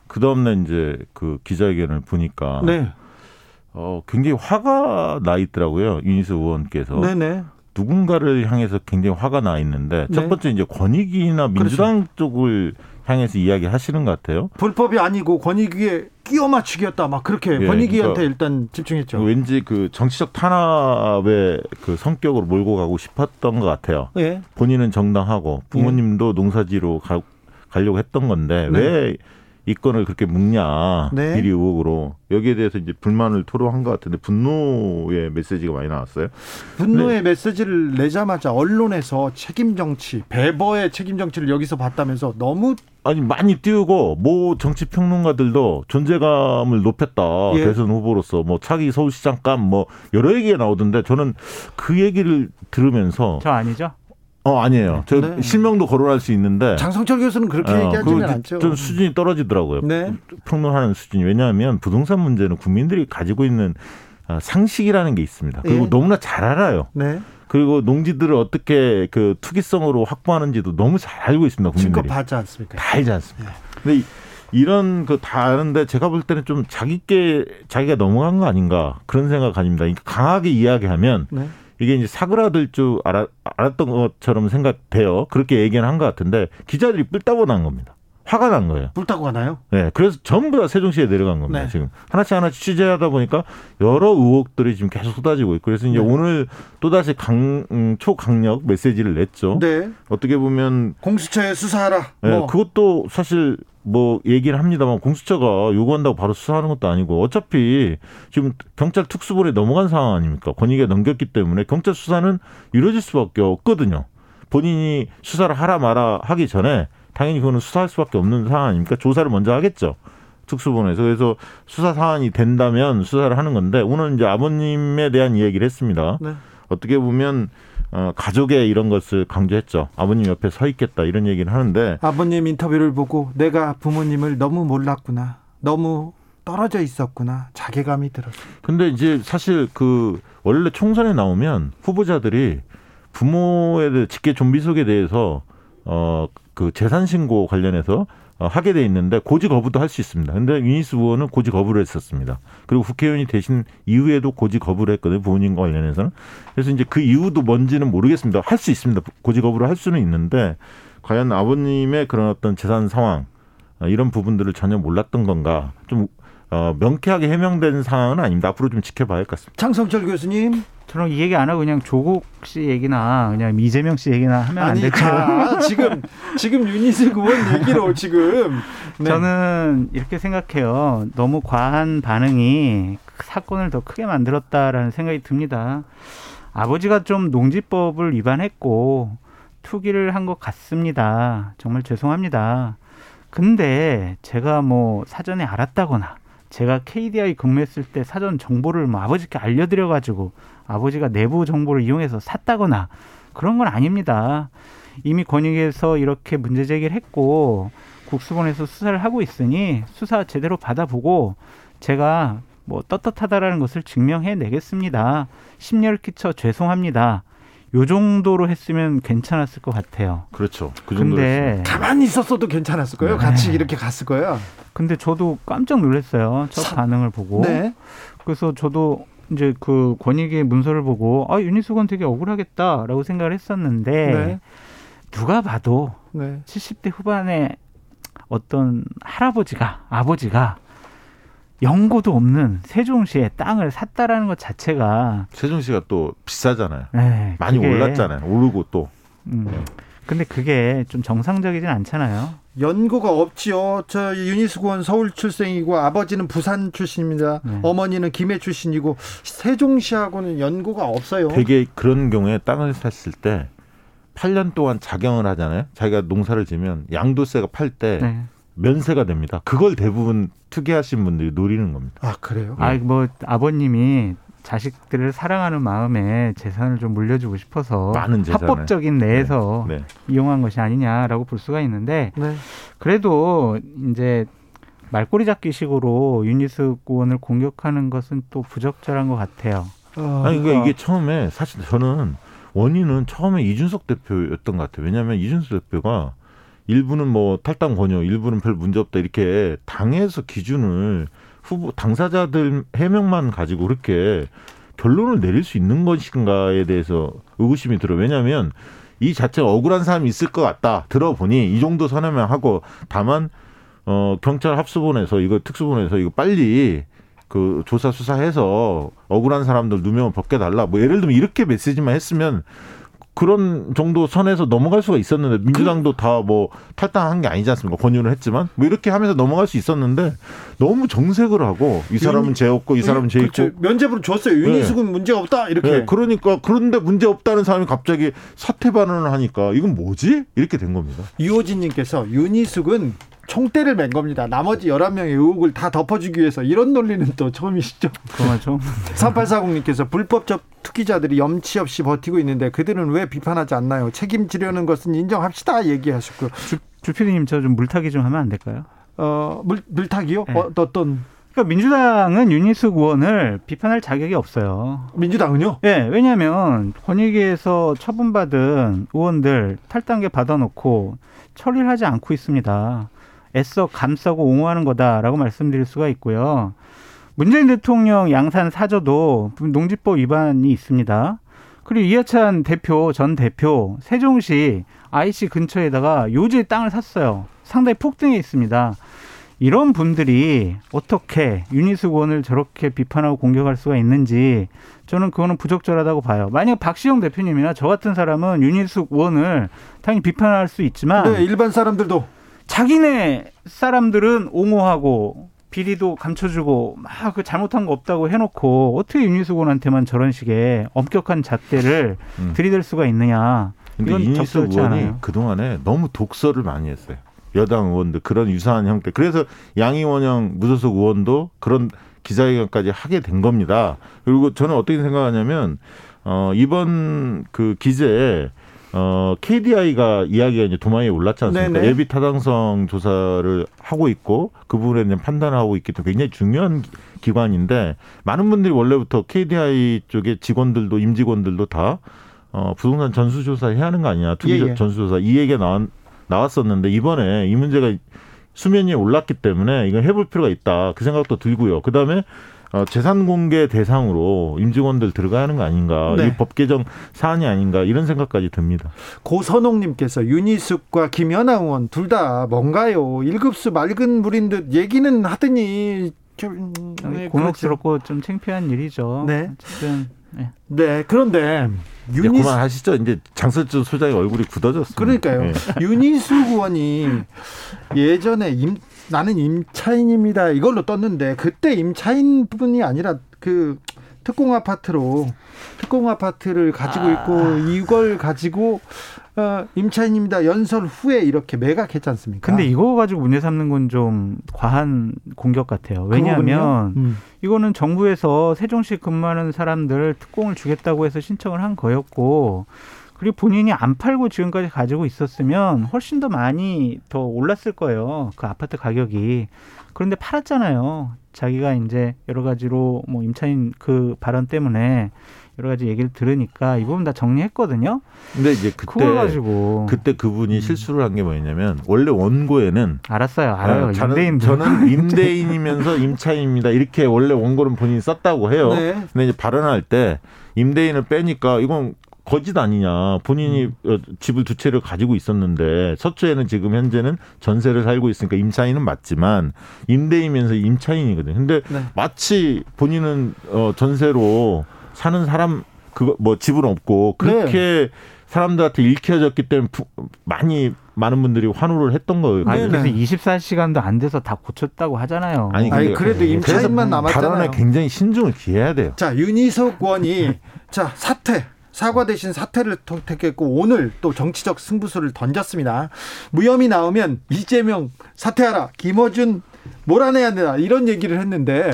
그 다음날 이제 그 기자회견을 보니까 네. 어 굉장히 화가 나 있더라고요. 유니스 의원께서. 네네. 누군가를 향해서 굉장히 화가 나 있는데 첫 네. 번째 이제 권익위나 민주당 그렇죠. 쪽을 향해서 이야기하시는 것 같아요. 불법이 아니고 권익위에 끼워 맞추기였다. 막 그렇게 예, 권익위한테 그러니까 일단 집중했죠. 왠지 그 정치적 탄압의 그 성격으로 몰고 가고 싶었던 것 같아요. 예. 본인은 정당하고 부모님도 농사지로 가, 가려고 했던 건데 네. 왜 이 건을 그렇게 묵냐 네. 비리 의혹으로 여기에 대해서 이제 불만을 토로한 것 같은데 분노의 메시지가 많이 나왔어요. 분노의 네. 메시지를 내자마자 언론에서 책임 정치, 배버의 책임 정치를 여기서 봤다면서 너무 아니 많이 띄우고 모 정치 평론가들도 존재감을 높였다 예. 대선 후보로서 뭐 차기 서울시장감 뭐 여러 얘기가 나오던데 저는 그 얘기를 들으면서 저 아니죠? 어 아니에요 저 네. 실명도 거론할 수 있는데 장성철 교수는 그렇게 어, 얘기하지는 않죠. 좀 수준이 떨어지더라고요. 네. 평론하는 수준이 왜냐하면 부동산 문제는 국민들이 가지고 있는 아, 상식이라는 게 있습니다. 그리고 예. 너무나 잘 알아요. 네. 그리고 농지들을 어떻게 그 투기성으로 확보하는지도 너무 잘 알고 있습니다. 국민들이 봐지 않습니까? 다 알지 않습니까? 근데 이- 이런 그 다 아는데 제가 볼 때는 좀 자기께 자기가 넘어간 거 아닌가 그런 생각 가집니다. 그러니까 강하게 이야기하면 네. 이게 이제 사그라들 줄 알았, 알았던 것처럼 생각돼요. 그렇게 얘기는 한 것 같은데 기자들이 뿔따고 난 겁니다. 화가 난 거예요. 불타고 가나요? 네, 그래서 전부 다 세종시에 내려간 겁니다. 네. 지금 하나씩 하나씩 취재하다 보니까 여러 의혹들이 지금 계속 쏟아지고 있고 그래서 이제 네. 오늘 또 다시 강 음, 초강력 메시지를 냈죠. 네. 어떻게 보면 공수처에 수사하라. 네, 뭐. 그것도 사실 뭐 얘기를 합니다만 공수처가 요구한다고 바로 수사하는 것도 아니고 어차피 지금 경찰 특수본에 넘어간 상황 아닙니까? 권익에 넘겼기 때문에 경찰 수사는 이루어질 수밖에 없거든요. 본인이 수사를 하라 마라 하기 전에 당연히 그거는 수사할 수밖에 없는 상황 아닙니까? 조사를 먼저 하겠죠. 특수본에서 그래서 수사 사안이 된다면 수사를 하는 건데 오늘 이제 아버님에 대한 이야기를 했습니다. 네. 어떻게 보면 어, 가족의 이런 것을 강조했죠. 아버님 옆에 서 있겠다 이런 얘기를 하는데 아버님 인터뷰를 보고 내가 부모님을 너무 몰랐구나. 너무 떨어져 있었구나. 자괴감이 들었어요. 근데 이제 사실 그 원래 총선에 나오면 후보자들이 부모에 대해 직계 좀비 속에 대해서 어 그 재산 신고 관련해서 어, 하게 돼 있는데 고지 거부도 할 수 있습니다. 근데 유니스 의원은 고지 거부를 했었습니다. 그리고 국회의원이 되신 이후에도 고지 거부를 했거든요. 부모님 관련해서는. 그래서 이제 그 이유도 뭔지는 모르겠습니다. 할 수 있습니다. 고지 거부를 할 수는 있는데 과연 아버님의 그런 어떤 재산 상황 어, 이런 부분들을 전혀 몰랐던 건가 좀 어, 명쾌하게 해명된 상황은 아닙니다. 앞으로 좀 지켜봐야 할 것 같습니다. 창성철 교수님. 저는 이 얘기 안 하고 그냥 조국 씨 얘기나 그냥 이재명 씨 얘기나 하면 안 아니, 될까요? 자, 지금, 지금 유니스 의원 얘기로 지금. 네. 저는 이렇게 생각해요. 너무 과한 반응이 사건을 더 크게 만들었다라는 생각이 듭니다. 아버지가 좀 농지법을 위반했고 투기를 한 것 같습니다. 정말 죄송합니다. 근데 제가 뭐 사전에 알았다거나 제가 KDI 근무했을 때 사전 정보를 뭐 아버지께 알려드려가지고 아버지가 내부 정보를 이용해서 샀다거나 그런 건 아닙니다. 이미 권익위에서 이렇게 문제 제기를 했고 국수본에서 수사를 하고 있으니 수사 제대로 받아보고 제가 뭐 떳떳하다라는 것을 증명해 내겠습니다. 심려를 끼쳐 죄송합니다. 요 정도로 했으면 괜찮았을 것 같아요. 그렇죠. 그 정도. 근데 가만히 있었어도 괜찮았을 거예요. 네. 같이 이렇게 갔을 거예요. 근데 저도 깜짝 놀랐어요. 첫 사- 반응을 보고. 네. 그래서 저도 이제 그 권익위의 문서를 보고 아 윤희숙은 되게 억울하겠다라고 생각을 했었는데 네. 누가 봐도 네. 70대 후반에 어떤 할아버지가 아버지가 연고도 없는 세종시에 땅을 샀다라는 것 자체가 세종시가 또 비싸잖아요. 네, 많이 그게, 올랐잖아요. 오르고 또. 음, 근데 그게 좀 정상적이진 않잖아요. 연고가 없지요. 저 유니스 의원 서울 출생이고 아버지는 부산 출신입니다. 네. 어머니는 김해 출신이고 세종시하고는 연고가 없어요. 되게 그런 경우에 땅을 샀을 때 8년 동안 작용을 하잖아요. 자기가 농사를 지면 양도세가 팔때 네. 면세가 됩니다. 그걸 대부분 투기하신 분들이 노리는 겁니다. 아 그래요? 아, 뭐 아버님이 자식들을 사랑하는 마음에 재산을 좀 물려주고 싶어서 많은 재산을. 합법적인 내에서 네. 이용한 것이 아니냐라고 볼 수가 있는데 네. 그래도 이제 말꼬리 잡기식으로 유니스 의원을 공격하는 것은 또 부적절한 것 같아요. 어, 아니 그러니까 이게 처음에 사실 저는 원인은 처음에 이준석 대표였던 것 같아요. 왜냐하면 이준석 대표가 일부는 뭐 탈당 권유, 일부는 별 문제 없다 이렇게 당에서 기준을 후보 당사자들 해명만 가지고 그렇게 결론을 내릴 수 있는 것인가에 대해서 의구심이 들어요. 왜냐하면 이 자체가 억울한 사람이 있을 것 같다 들어보니 이 정도 선회만 하고 다만 어 경찰 합수본에서 이거 특수본에서 이거 빨리 그 조사 수사해서 억울한 사람들 누명을 벗겨달라. 뭐 예를 들면 이렇게 메시지만 했으면 그런 정도 선에서 넘어갈 수가 있었는데 민주당도 다뭐 탈당한 게 아니지 않습니까? 권유를 했지만 뭐 이렇게 하면서 넘어갈 수 있었는데 너무 정색을 하고 이 사람은 죄 없고 이 사람은 죄 있고 그렇죠. 면제부를 줬어요. 유니스는 문제가 없다 이렇게. 네, 그러니까 그런데 문제 없다는 사람이 갑자기 사퇴 반응을 하니까 이건 뭐지? 이렇게 된 겁니다. 유호진님께서 유니숙은 총대를 맨 겁니다. 나머지 11명의 의혹을 다 덮어주기 위해서 이런 논리는 또 처음이시죠. 그만 좀 3840님께서 불법적 투기자들이 염치 없이 버티고 있는데 그들은 왜 비판하지 않나요? 책임지려는 것은 인정합시다 얘기하셨고 주피디님 저 좀 물타기 좀 하면 안 될까요? 어, 물, 물타기요? 네. 어, 어떤 그러니까 민주당은 윤희숙 의원을 비판할 자격이 없어요. 민주당은요? 예, 왜냐하면 권익위에서 처분받은 의원들 탈당계 받아놓고 처리를 하지 않고 있습니다. 애써 감싸고 옹호하는 거다라고 말씀드릴 수가 있고요. 문재인 대통령 양산 사저도 농지법 위반이 있습니다. 그리고 이해찬 대표 전 대표 세종시 IC 근처에다가 요지의 땅을 샀어요. 상당히 폭등해 있습니다. 이런 분들이 어떻게 윤희숙 의원을 저렇게 비판하고 공격할 수가 있는지 저는 그거는 부적절하다고 봐요. 만약 박시영 대표님이나 저 같은 사람은 윤희숙 의원을 당연히 비판할 수 있지만 네, 일반 사람들도 자기네 사람들은 옹호하고 비리도 감춰주고 막 그 잘못한 거 없다고 해놓고 어떻게 윤희숙 의원한테만 저런 식의 엄격한 잣대를 음. 들이댈 수가 있느냐. 근데 적절치 의원이 않아요. 그동안에 너무 독서를 많이 했어요. 여당 의원들 그런 유사한 형태. 그래서 양이원영 무소속 의원도 그런 기자회견까지 하게 된 겁니다. 그리고 저는 어떻게 생각하냐면 어 이번 그 기재에 어 KDI가 이야기가 이제 도마에 올랐지 않습니까? 네네. 예비 타당성 조사를 하고 있고 그 부분에 대한 판단을 하고 있기 때문에 굉장히 중요한 기- 기관인데 많은 분들이 원래부터 KDI 쪽의 직원들도 임직원들도 다 어, 부동산 전수조사 해야 하는 거 아니냐. 투기 예, 예. 전수조사 이 얘기가 나왔, 나왔었는데 이번에 이 문제가 수면 위에 올랐기 때문에 이건 해볼 필요가 있다. 그 생각도 들고요. 그 다음에 어, 재산 공개 대상으로 임직원들 들어가야 하는 거 아닌가. 네. 이법 개정 사안이 아닌가. 이런 생각까지 듭니다. 고선홍님께서 윤희숙과 김연아 의원 둘 다 뭔가요? 일급수 맑은 물인 듯 얘기는 하더니 좀, 네, 곤혹스럽고 좀 창피한 일이죠. 네. 어쨌든 네. 네, 그런데 이제 윤희숙 그만하시죠. 이제 장설주 소장의 얼굴이 굳어졌습니다. 그러니까요. 예. 윤희숙 의원이 예전에 임, 나는 임차인입니다. 이걸로 떴는데 그때 임차인 분이 아니라 그 특공 아파트로 특공 아파트를 가지고 있고 이걸 가지고 어, 임차인입니다. 연설 후에 이렇게 매각했지 않습니까? 근데 이거 가지고 문제 삼는 건 좀 과한 공격 같아요. 그 왜냐하면? 음. 이거는 정부에서 세종시 근무하는 사람들 특공을 주겠다고 해서 신청을 한 거였고 그리고 본인이 안 팔고 지금까지 가지고 있었으면 훨씬 더 많이 더 올랐을 거예요. 그 아파트 가격이. 그런데 팔았잖아요. 자기가 이제 여러 가지로 뭐 임차인 그 발언 때문에 여러 가지 얘기를 들으니까 이 부분 다 정리했거든요. 근데 이제 그때 가지고 그때 그분이 실수를 한 게 뭐였냐면 원래 원고에는 알았어요. 알아요. 네, 저는, 임대인 저는 임대인이면서 임차인입니다. 이렇게 원래 원고는 본인이 썼다고 해요. 네. 근데 이제 발언할 때 임대인을 빼니까 이건 거짓 아니냐. 본인이 음. 어, 집을 두 채를 가지고 있었는데 서초에는 지금 현재는 전세를 살고 있으니까 임차인은 맞지만 임대이면서 임차인이거든요. 근데 네. 마치 본인은 어, 전세로 사는 사람 그거 뭐 집은 없고 그렇게 사람들한테 읽혀졌기 때문에 부- 많이 많은 분들이 환호를 했던 거예요. 아니, 네, 그래서 네. 24시간도 안 돼서 다 고쳤다고 하잖아요. 아니, 아니 그래도 임차인만 남았잖아요. 발언에 굉장히 신중을 기해야 돼요. 자 윤희숙 의원이 자 사퇴 사과 대신 사퇴를 선택했고 오늘 또 정치적 승부수를 던졌습니다. 무혐의 나오면 이재명 사퇴하라, 김어준 몰아내야 된다 이런 얘기를 했는데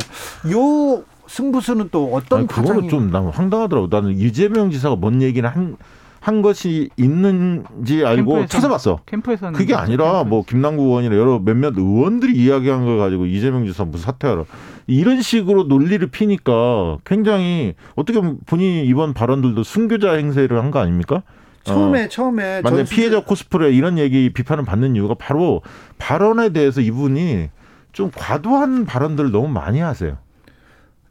요 승부수는 또 어떤 아니, 그거는 파장이 좀 나는 황당하더라고. 나는 이재명 지사가 뭔 얘기를 한, 한 것이 있는지 알고 캠프에서. 찾아봤어. 캠프에서는 그게 아니라 뭐 김남구 의원이나 여러 몇몇 의원들이 이야기한 걸 가지고 이재명 지사 무슨 사퇴하라 이런 식으로 논리를 피니까 굉장히 어떻게 보면 본인이 이번 발언들도 순교자 행세를 한 거 아닙니까? 처음에 처음에 만약 피해자 코스프레 이런 얘기 비판을 받는 이유가 바로 발언에 대해서 이분이 좀 과도한 발언들을 너무 많이 하세요.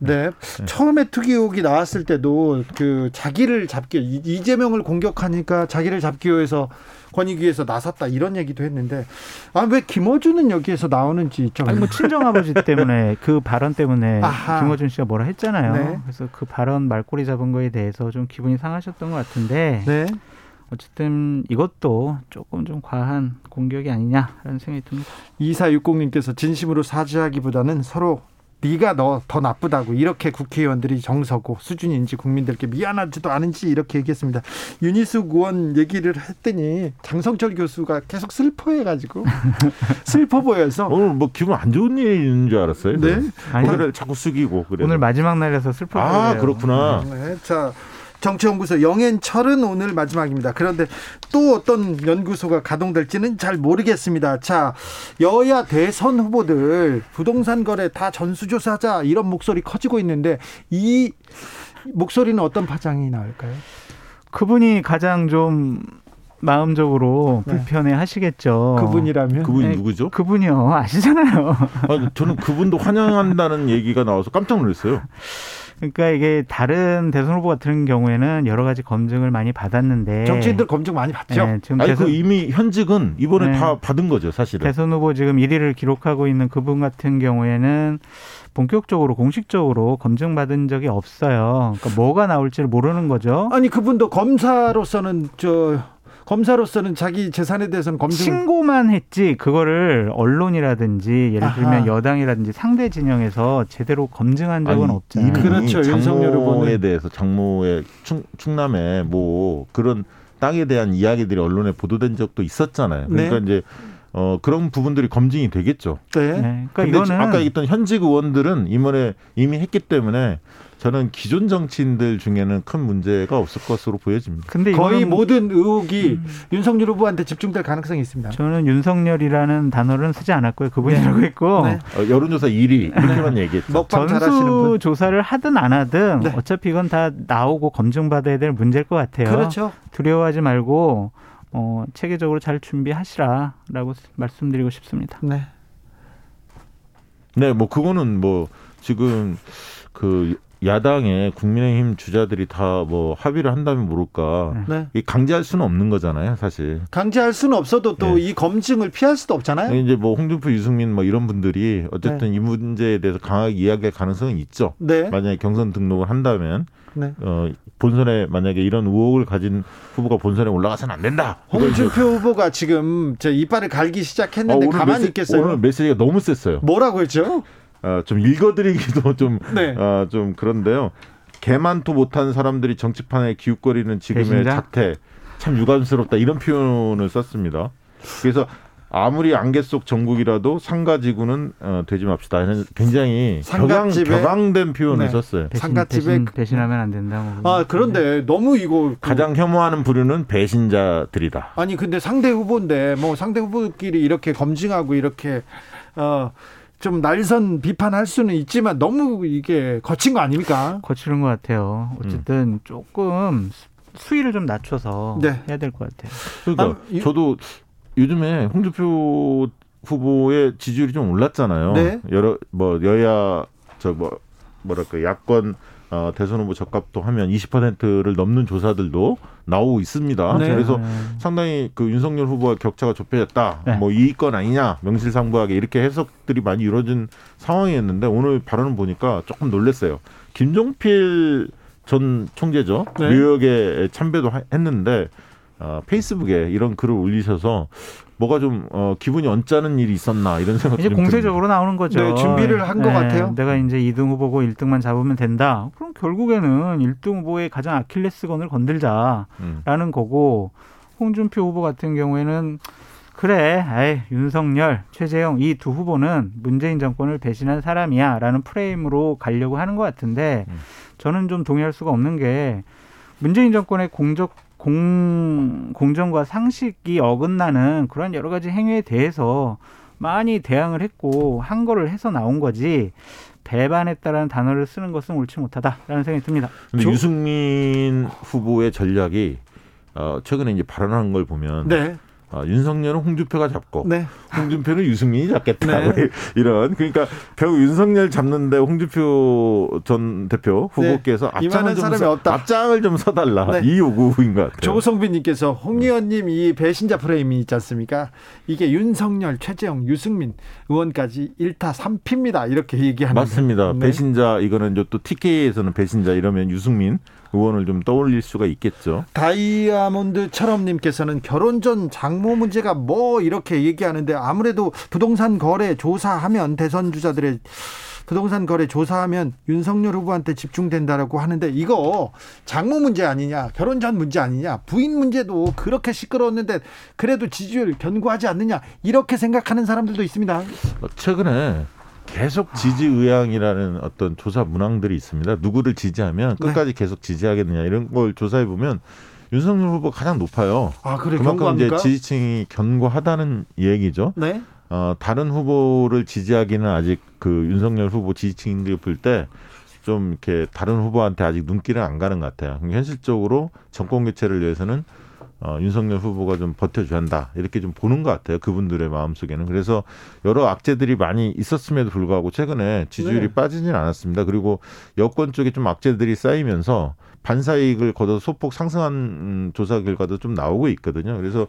네. 처음에 투기 의혹이 나왔을 때도 그 자기를 잡기 이- 이재명을 공격하니까 자기를 잡기 위해서 권익위에서 나섰다 이런 얘기도 했는데 아 왜 김어준은 여기에서 나오는지 좀 아니 뭐 친정 아버지 때문에 그 발언 때문에 아하. 김어준 씨가 뭐라 했잖아요. 네. 그래서 그 발언 말꼬리 잡은 거에 대해서 좀 기분이 상하셨던 것 같은데 네. 어쨌든 이것도 조금 좀 과한 공격이 아니냐라는 생각이 듭니다. 2460님께서 진심으로 사죄하기보다는 서로 네가 너 더 나쁘다고 이렇게 국회의원들이 정서고 수준인지 국민들께 미안하지도 않은지 이렇게 얘기했습니다. 윤희숙 의원 얘기를 했더니 장성철 교수가 계속 슬퍼해가지고 슬퍼 보여서 오늘 뭐 기분 안 좋은 일이 있는 줄 알았어요. 네. 고개를 자꾸 숙이고 그래. 오늘 마지막 날에서 슬퍼 아 보여요. 그렇구나. 네, 자 정치연구소 영앤철은 오늘 마지막입니다. 그런데 또 어떤 연구소가 가동될지는 잘 모르겠습니다. 자 여야 대선 후보들 부동산 거래 다 전수조사하자 이런 목소리 커지고 있는데 이 목소리는 어떤 파장이 나올까요? 그분이 가장 좀 마음적으로 네. 불편해 하시겠죠. 그분이라면 그분이 네, 누구죠? 그분이요. 아시잖아요. 아, 저는 그분도 환영한다는 얘기가 나와서 깜짝 놀랐어요. 그러니까 이게 다른 대선 후보 같은 경우에는 여러 가지 검증을 많이 받았는데 정치인들 검증 많이 받죠. 네, 지금 아니 대선, 그 이미 현직은 이번에 네. 다 받은 거죠, 사실은. 대선 후보 지금 1위를 기록하고 있는 그분 같은 경우에는 본격적으로 공식적으로 검증받은 적이 없어요. 그러니까 뭐가 나올지를 모르는 거죠. 아니 그분도 검사로서는 저 검사로서는 자기 재산에 대해서는 검증 신고만 했지 그거를 언론이라든지 예를 들면 아하. 여당이라든지 상대 진영에서 제대로 검증한 적은 아니, 없잖아요. 이미 그렇죠, 장모에. 대해서 장모의 충, 충남에 뭐 그런 땅에 대한 이야기들이 언론에 보도된 적도 있었잖아요. 그러니까 네. 이제 어 그런 부분들이 검증이 되겠죠. 네. 네. 그러니까 근데 이거는 아까 얘기했던 현직 의원들은 이번에 이미 했기 때문에 저는 기존 정치인들 중에는 큰 문제가 없을 것으로 보여집니다. 근데 거의 모든 의혹이 음. 윤석열 후보한테 집중될 가능성이 있습니다. 저는 윤석열이라는 단어는 쓰지 않았고요. 그분이라고 했고 네. 어, 여론조사 1위 이렇게만 얘기했죠. 먹방 잘하시는 전수 분. 조사를 하든 안 하든 네. 어차피 이건 다 나오고 검증받아야 될 문제일 것 같아요. 그렇죠. 두려워하지 말고 어, 체계적으로 잘 준비하시라라고 말씀드리고 싶습니다. 네. 네, 뭐 그거는 뭐 지금 그 야당의 국민의힘 주자들이 다 뭐 합의를 한다면 모를까. 네. 이 강제할 수는 없는 거잖아요, 사실. 강제할 수는 없어도 또 네. 이 검증을 피할 수도 없잖아요. 이제 뭐 홍준표, 유승민 뭐 이런 분들이 어쨌든 이 문제에 대해서 강하게 이야기할 가능성은 있죠. 네. 만약에 경선 등록을 한다면 네. 어 본선에 만약에 이런 의혹을 가진 후보가 본선에 올라가서는 안 된다. 홍준표 후보가 지금 제 이빨을 갈기 어, 시작했는데 가만히 메시- 있겠어요? 오늘 메시지가 너무 셌어요. 뭐라고 했죠? 어, 좀 읽어드리기도 좀, 네. 어, 좀 그런데요. 개만토 못한 사람들이 정치판에 기웃거리는 지금의 배신자? 작태 참 유감스럽다 이런 표현을 썼습니다. 그래서 아무리 안개 속 전국이라도 상가지구는 어, 되지 맙시다. 굉장히 격앙, 상가집에- 격앙 된 표현을 네. 썼어요. 배신, 상가집에 배신, 그- 배신하면 안 된다고. 아 그런데 너무 이거 그- 가장 혐오하는 부류는 배신자들이다. 아니 근데 상대 후보인데 뭐 상대 후보끼리 이렇게 검증하고 이렇게 어 좀 날선 비판할 수는 있지만 너무 이게 거친 거 아닙니까? 거치는 것 같아요. 어쨌든 조금 수- 수위를 좀 낮춰서 네. 해야 될 것 같아요. 그러니까 아, 이- 저도 요즘에 홍준표 후보의 지지율이 좀 올랐잖아요. 네. 여러 뭐 여야 저 뭐 뭐랄까 야권 어, 대선 후보 적합도 하면 20%를 넘는 조사들도 나오고 있습니다. 네. 그래서 네. 상당히 그 윤석열 후보와 격차가 좁혀졌다. 네. 뭐 이건 아니냐, 명실상부하게 이렇게 해석들이 많이 이루어진 상황이었는데 오늘 발언을 보니까 조금 놀랐어요. 김종필 전 총재죠. 네. 뉴욕에 참배도 하- 했는데 어, 페이스북에 이런 글을 올리셔서 뭐가 좀 어, 기분이 언짢은 일이 있었나 이런 생각이 이제 좀 공세적으로 나오는 거죠. 네, 준비를 한것 같아요. 내가 이제 2등 후보고 1등만 잡으면 된다. 그럼 결국에는 1등 후보의 가장 아킬레스건을 건들자라는 듭니다. 음. 거고 홍준표 후보 같은 경우에는 그래, 아이, 윤석열, 최재형 이 두 후보는 문재인 정권을 배신한 사람이야라는 프레임으로 가려고 하는 것 같은데 음. 저는 좀 동의할 수가 없는 게 문재인 정권의 공적 공 공정과 상식이 어긋나는 그런 여러 가지 행위에 대해서 많이 대항을 했고 한 거를 해서 나온 거지 배반했다라는 단어를 쓰는 것은 옳지 못하다라는 생각이 듭니다. 근데 조- 유승민 후보의 전략이 어, 최근에 이제 발언한 걸 보면 네, 아, 윤석열은 홍준표가 잡고 네, 홍준표는 유승민이 잡겠다. 네. 이런 그러니까 결국 윤석열 잡는데 홍준표 전 대표 후보께서 네. 앞장을 좀 사람이 서, 없다. 앞장을 좀 서달라 네. 이 요구인 것 같아요. 조성빈님께서 홍 의원님 이 배신자 프레임이 있지 않습니까? 이게 윤석열, 최재형, 유승민 의원까지 1타 3피입니다. 이렇게 얘기하는 맞습니다. 네. 배신자 이거는 또 TK에서는 배신자 이러면 유승민 의원을 좀 떠올릴 수가 있겠죠. 다이아몬드처럼 님께서는 결혼 전 장모 문제가 뭐 이렇게 얘기하는데 아무래도 부동산 거래 조사하면 대선 주자들의 부동산 거래 조사하면 윤석열 후보한테 집중된다라고 하는데 이거 장모 문제 아니냐 결혼 전 문제 아니냐 부인 문제도 그렇게 시끄러웠는데 그래도 지지율 견고하지 않느냐 이렇게 생각하는 사람들도 있습니다. 어, 최근에 계속 지지 의향이라는 어떤 조사 문항들이 있습니다. 누구를 지지하면 네. 끝까지 계속 지지하겠느냐 이런 걸 조사해 보면 윤석열 후보 가장 높아요. 아 그래 그만큼 이제 견고합니까? 지지층이 견고하다는 얘기죠. 네. 어, 다른 후보를 지지하기는 아직 그 윤석열 후보 지지층들이 볼때 좀 이렇게 다른 후보한테 아직 눈길은 안 가는 것 같아요. 현실적으로 정권 교체를 위해서는 어, 윤석열 후보가 좀 버텨줘야 한다. 이렇게 좀 보는 것 같아요. 그분들의 마음속에는. 그래서 여러 악재들이 많이 있었음에도 불구하고 최근에 지지율이 네. 빠지진 않았습니다. 그리고 여권 쪽에 좀 악재들이 쌓이면서 반사이익을 거둬 소폭 상승한 음, 조사 결과도 좀 나오고 있거든요. 그래서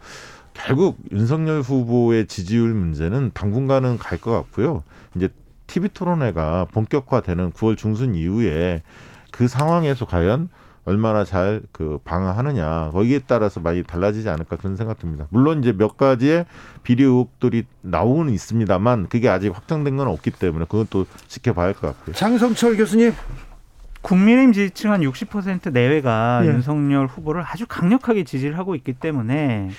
결국 윤석열 후보의 지지율 문제는 당분간은 갈 것 같고요. 이제 TV 토론회가 본격화되는 9월 중순 이후에 그 상황에서 과연 얼마나 잘 그 방어하느냐 거기에 따라서 많이 달라지지 않을까 그런 생각 듭니다. 물론 이제 몇 가지의 비리 의혹들이 나오는 있습니다만 그게 아직 확정된 건 없기 때문에 그건 또 지켜봐야 할 것 같고요. 장성철 교수님. 국민의힘 지지층 한 60% 내외가 예. 윤석열 후보를 아주 강력하게 지지를 하고 있기 때문에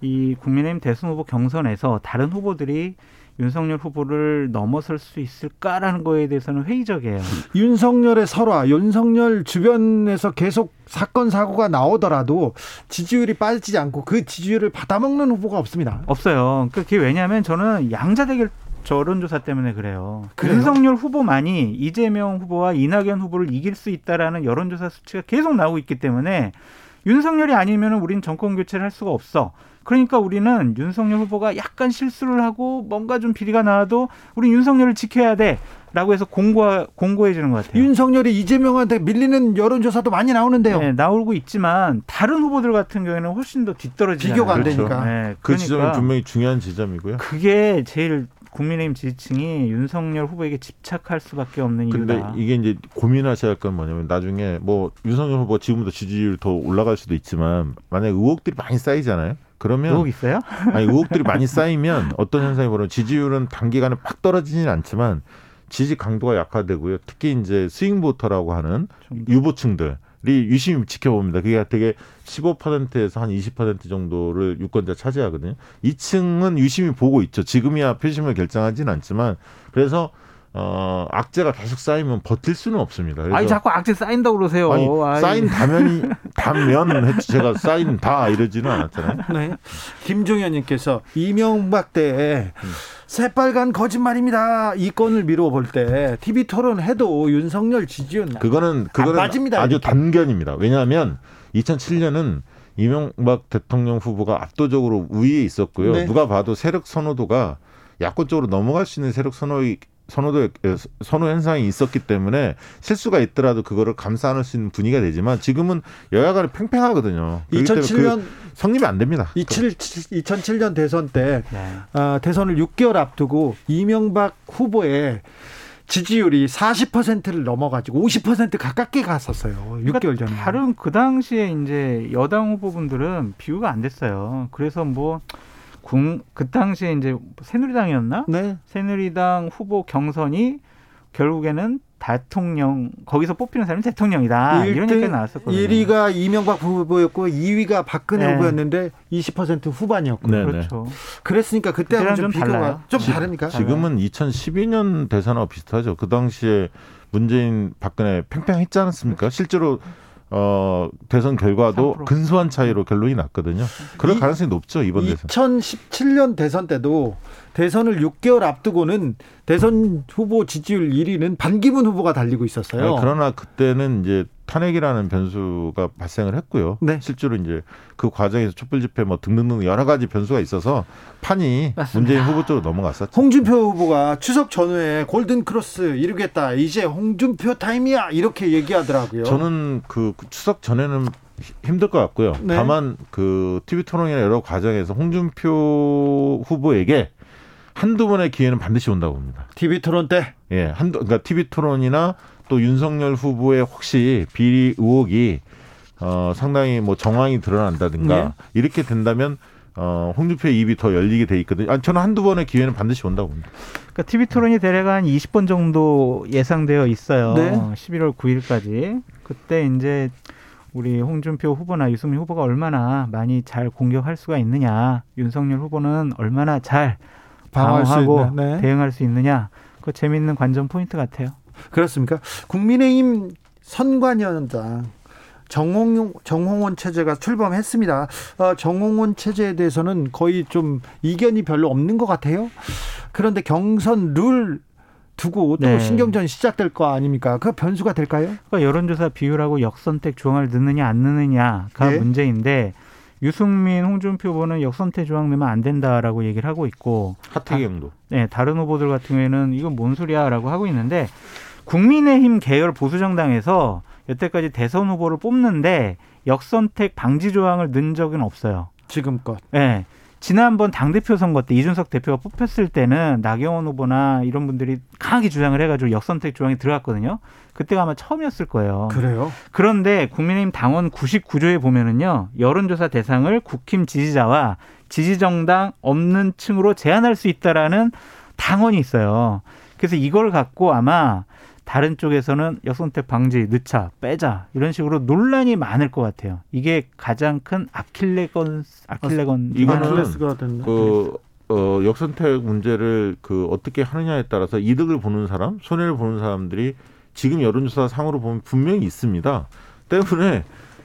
이 국민의힘 대선 후보 경선에서 다른 후보들이 윤석열 후보를 넘어설 수 있을까라는 거에 대해서는 회의적이에요. 윤석열의 설화, 윤석열 주변에서 계속 사건 사고가 나오더라도 지지율이 빠지지 않고 그 지지율을 받아먹는 후보가 없습니다. 없어요. 그게 왜냐하면 저는 양자 대결 저론조사 때문에 그래요. 그래요? 윤석열 후보만이 이재명 후보와 이낙연 후보를 이길 수 있다라는 여론조사 수치가 계속 나오고 있기 때문에 윤석열이 아니면 우린 정권 교체를 할 수가 없어. 그러니까 우리는 윤석열 후보가 약간 실수를 하고 뭔가 좀 비리가 나와도 우린 윤석열을 지켜야 돼 라고 해서 공고 공고해 주는 것 같아요. 윤석열이 이재명한테 밀리는 여론조사도 많이 나오는데요. 네, 나오고 있지만 다른 후보들 같은 경우에는 훨씬 더 뒤떨어지잖아요. 비교가 안 그렇죠. 되니까. 네, 그 그러니까 지점은 분명히 중요한 지점이고요. 그게 제일 국민의힘 지지층이 윤석열 후보에게 집착할 수밖에 없는 근데 이유다. 이게 이제 고민하셔야 할 건 뭐냐면 나중에 뭐 윤석열 후보 지금부터 지지율 더 올라갈 수도 있지만 만약에 의혹들이 많이 쌓이잖아요. 그러면 의혹 있어요? 아니 의혹들이 많이 쌓이면 어떤 현상이 벌어요? 지지율은 단기간에 팍 떨어지진 않지만 지지 강도가 약화되고요. 특히 이제 스윙 보터라고 하는 좀 유보층들 이 유심히 지켜봅니다. 그게 되게 15%에서 한 20% 정도를 유권자 차지하거든요. 이 층은 유심히 보고 있죠. 지금이야 표심을 결정하지는 않지만 그래서 어 악재가 계속 쌓이면 버틸 수는 없습니다. 아니 자꾸 악재 쌓인다고 그러세요. 아니, 아이. 쌓인 다면이 단면 제가 쌓인 다 이러지는 않았잖아요. 네. 김종현님께서 이명박 때 음. 새빨간 거짓말입니다. 이 건을 미루어 볼 때 TV 토론 해도 윤석열 지지율 그거는 그거는 빠집니다, 아주. 단견입니다. 왜냐하면 2007년은 이명박 대통령 후보가 압도적으로 우위에 있었고요. 네. 누가 봐도 세력 선호도가 야권 쪽으로 넘어갈 수 있는 세력 선호의 선호도 선호 현상이 있었기 때문에 실수가 있더라도 그거를 감싸 안을 수 있는 분위기가 되지만 지금은 여야간이 팽팽하거든요. 그렇기 때문에 2007년 그 성립이 안 됩니다. 27, 2007년 대선 때 네. 아, 대선을 6개월 앞두고 이명박 후보의 지지율이 40%를 넘어가지고 50% 가깝게 갔었어요. 6개월 전에. 다른 그 당시에 이제 여당 후보분들은 비교가 안 됐어요. 그래서 뭐 그 당시에 이제 새누리당이었나? 네. 새누리당 후보 경선이 결국에는 대통령 거기서 뽑히는 사람이 대통령이다 이런 얘기가 나왔었거든요. 1위가 이명박 후보였고 2위가 박근혜 네. 후보였는데 20% 후반이었고. 네, 네. 그렇죠. 그랬으니까 그때랑 좀 좀 비교가 달라요. 좀 지- 다릅니까? 지금은 2012년 대선하고 비슷하죠. 그 당시에 문재인 박근혜 팽팽했지 않았습니까? 실제로 어 대선 결과도 3%. 근소한 차이로 결론이 났거든요. 그럴 이- 가능성이 높죠 이번 대선. 2017년 대선 때도 대선을 6개월 앞두고는 대선 후보 지지율 1위는 반기문 후보가 달리고 있었어요. 네, 그러나 그때는 이제 탄핵이라는 변수가 발생을 했고요. 네. 실제로 이제 그 과정에서 촛불 집회 뭐 등등등 여러 가지 변수가 있어서 판이 맞습니다. 문재인 후보 쪽으로 넘어갔었죠. 홍준표 후보가 추석 전후에 골든 크로스 이루겠다. 이제 홍준표 타임이야. 이렇게 얘기하더라고요. 저는 그 추석 전에는 힘들 것 같고요. 네. 다만 그 TV 토론이나 여러 과정에서 홍준표 후보에게 한두 번의 기회는 반드시 온다고 봅니다. TV 토론 때 예, 한두 그러니까 TV 토론이나 또 윤석열 후보의 혹시 비리 의혹이 어 상당히 뭐 정황이 드러난다든가 네. 이렇게 된다면 어 홍준표의 입이 더 열리게 돼 있거든요. 아니 저는 한두 번의 기회는 반드시 온다고 봅니다. 그러니까 TV 토론이 대략 한 20번 정도 예상되어 있어요. 네. 11월 9일까지. 그때 이제 우리 홍준표 후보나 유승민 후보가 얼마나 많이 잘 공격할 수가 있느냐, 윤석열 후보는 얼마나 잘 방어하고 네. 대응할 수 있느냐, 그 재밌는 관전 포인트 같아요. 그렇습니까? 국민의힘 선관위원장 정홍 정홍원 체제가 출범했습니다. 어, 정홍원 체제에 대해서는 거의 좀 이견이 별로 없는 것 같아요. 그런데 경선 룰 두고 또 네. 신경전이 시작될 거 아닙니까? 그 변수가 될까요? 그러니까 여론조사 비율하고 역선택 조항을 넣느냐 안 넣느냐가 네. 문제인데 유승민, 홍준표 후보는 역선택 조항 내면 안 된다라고 얘기를 하고 있고 하태경도. 네, 다른 후보들 같은 경우에는 이건 뭔 소리야라고 하고 있는데 국민의힘 계열 보수 정당에서 여태까지 대선 후보를 뽑는데 역선택 방지 조항을 넣은 적은 없어요. 지금껏. 네. 지난번 당대표 선거 때 이준석 대표가 뽑혔을 때는 나경원 후보나 이런 분들이 강하게 주장을 해가지고 역선택 조항이 들어갔거든요. 그때가 아마 처음이었을 거예요. 그래요? 그런데 국민의힘 당원 99조에 보면은요, 여론조사 대상을 국힘 지지자와 지지정당 없는 층으로 제한할 수 있다라는 당원이 있어요. 그래서 이걸 갖고 아마 다른 쪽에서는 역선택 방지, 넣자, 빼자 이런 식으로 논란이 많을 것 같아요. 이게 가장 큰 아킬레건 아킬레건 이거는 아킬레스가 됐네. 그 어, 역선택 문제를 그 어떻게 하느냐에 따라서 이득을 보는 사람, 손해를 보는 사람들이 지금 여론조사 상으로 보면 분명히 있습니다. 때문에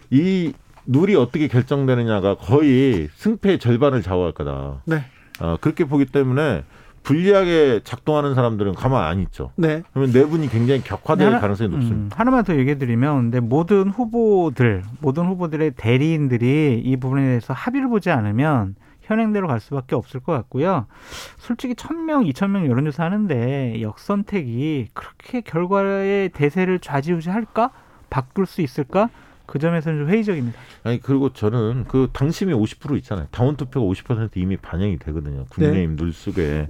이 룰이 어떻게 결정되느냐가 거의 승패의 절반을 좌우할 거다. 네. 어, 그렇게 보기 때문에 불리하게 작동하는 사람들은 가만 안 있죠. 네. 그러면 내분이 굉장히 격화될 하나- 가능성이 높습니다. 음, 하나만 더 얘기해 드리면 근데 모든 후보들, 모든 후보들의 대리인들이 이 부분에 대해서 합의를 보지 않으면 현행대로 갈 수밖에 없을 것 같고요. 솔직히 천 명, 이천 명 여론조사 하는데 역선택이 그렇게 결과의 대세를 좌지우지할까? 바꿀 수 있을까? 그 점에서는 좀 회의적입니다. 아니 그리고 저는 그 당심이 50% 있잖아요. 당원 투표가 50% 이미 반영이 되거든요. 국민의힘 눌속에.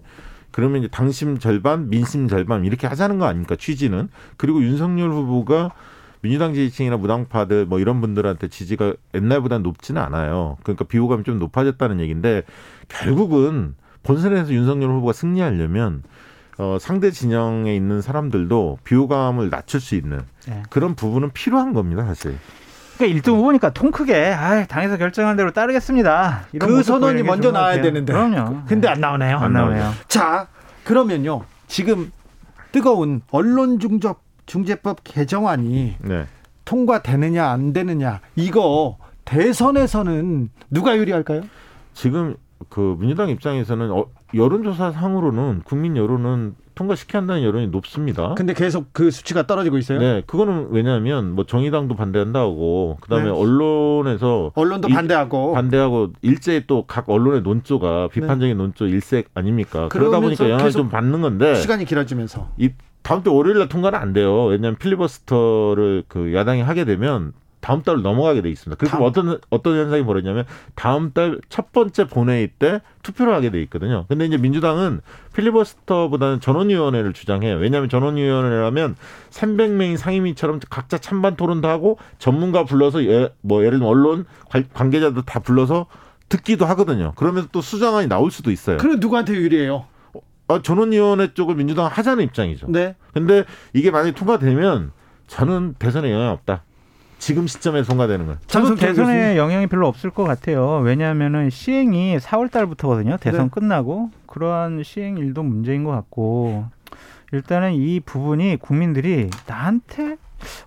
그러면 이제 당심 절반, 민심 절반 이렇게 하자는 거 아닙니까? 취지는. 그리고 윤석열 후보가 민주당 지지층이나 무당파들 뭐 이런 분들한테 지지가 옛날보다 높지는 않아요. 그러니까 비호감이 좀 높아졌다는 얘기인데 결국은 본선에서 윤석열 후보가 승리하려면 어, 상대 진영에 있는 사람들도 비호감을 낮출 수 있는 네. 그런 부분은 필요한 겁니다, 사실. 그러니까 1등 후보니까 통 크게 아, 당에서 결정한 대로 따르겠습니다. 이런 그 선언이 먼저 나와야. 되는데. 그럼요. 근데 안 나오네요. 안 나오네요. 자, 그러면요. 지금 뜨거운 언론 중접 중재법 개정안이 네. 통과되느냐 안 되느냐 이거 대선에서는 누가 유리할까요? 지금 그 민주당 입장에서는 어, 여론조사 상으로는 국민 여론은 통과시켜야 한다는 여론이 높습니다. 근데 계속 그 수치가 떨어지고 있어요. 네, 그거는 왜냐하면 뭐 정의당도 반대한다고 그다음에 네. 언론에서 언론도 이- 반대하고 반대하고 일제히 또 각 언론의 논조가 비판적인 논조 일색 아닙니까? 그러다 보니까 영향을 좀 받는 건데 시간이 길어지면서 이 다음 주 월요일 날 통과는 안 돼요. 왜냐하면 필리버스터를 그 야당이 하게 되면 다음 달로 넘어가게 돼 있습니다. 그래서 어떤 어떤 현상이 벌어지냐면 다음 달 첫 번째 본회의 때 투표를 하게 돼 있거든요. 근데 이제 민주당은 필리버스터보다는 전원위원회를 주장해요. 왜냐하면 전원위원회라면 300명이 상임위처럼 각자 찬반 토론도 하고 전문가 불러서 예, 뭐 예를 들면 언론 관- 관계자들 다 불러서 듣기도 하거든요. 그러면서 또 수정안이 나올 수도 있어요. 그럼 누구한테 유리해요? 아, 전원위원회 쪽을 민주당 하자는 입장이죠. 네. 근데 이게 만약에 통과되면 저는 대선에 영향 없다. 지금 시점에 통과되는 건. 저도 대선에 교수님. 영향이 별로 없을 것 같아요. 왜냐하면은 시행이 4월 달부터거든요. 대선 네. 끝나고 그러한 시행 일도 문제인 것 같고 일단은 이 부분이 국민들이 나한테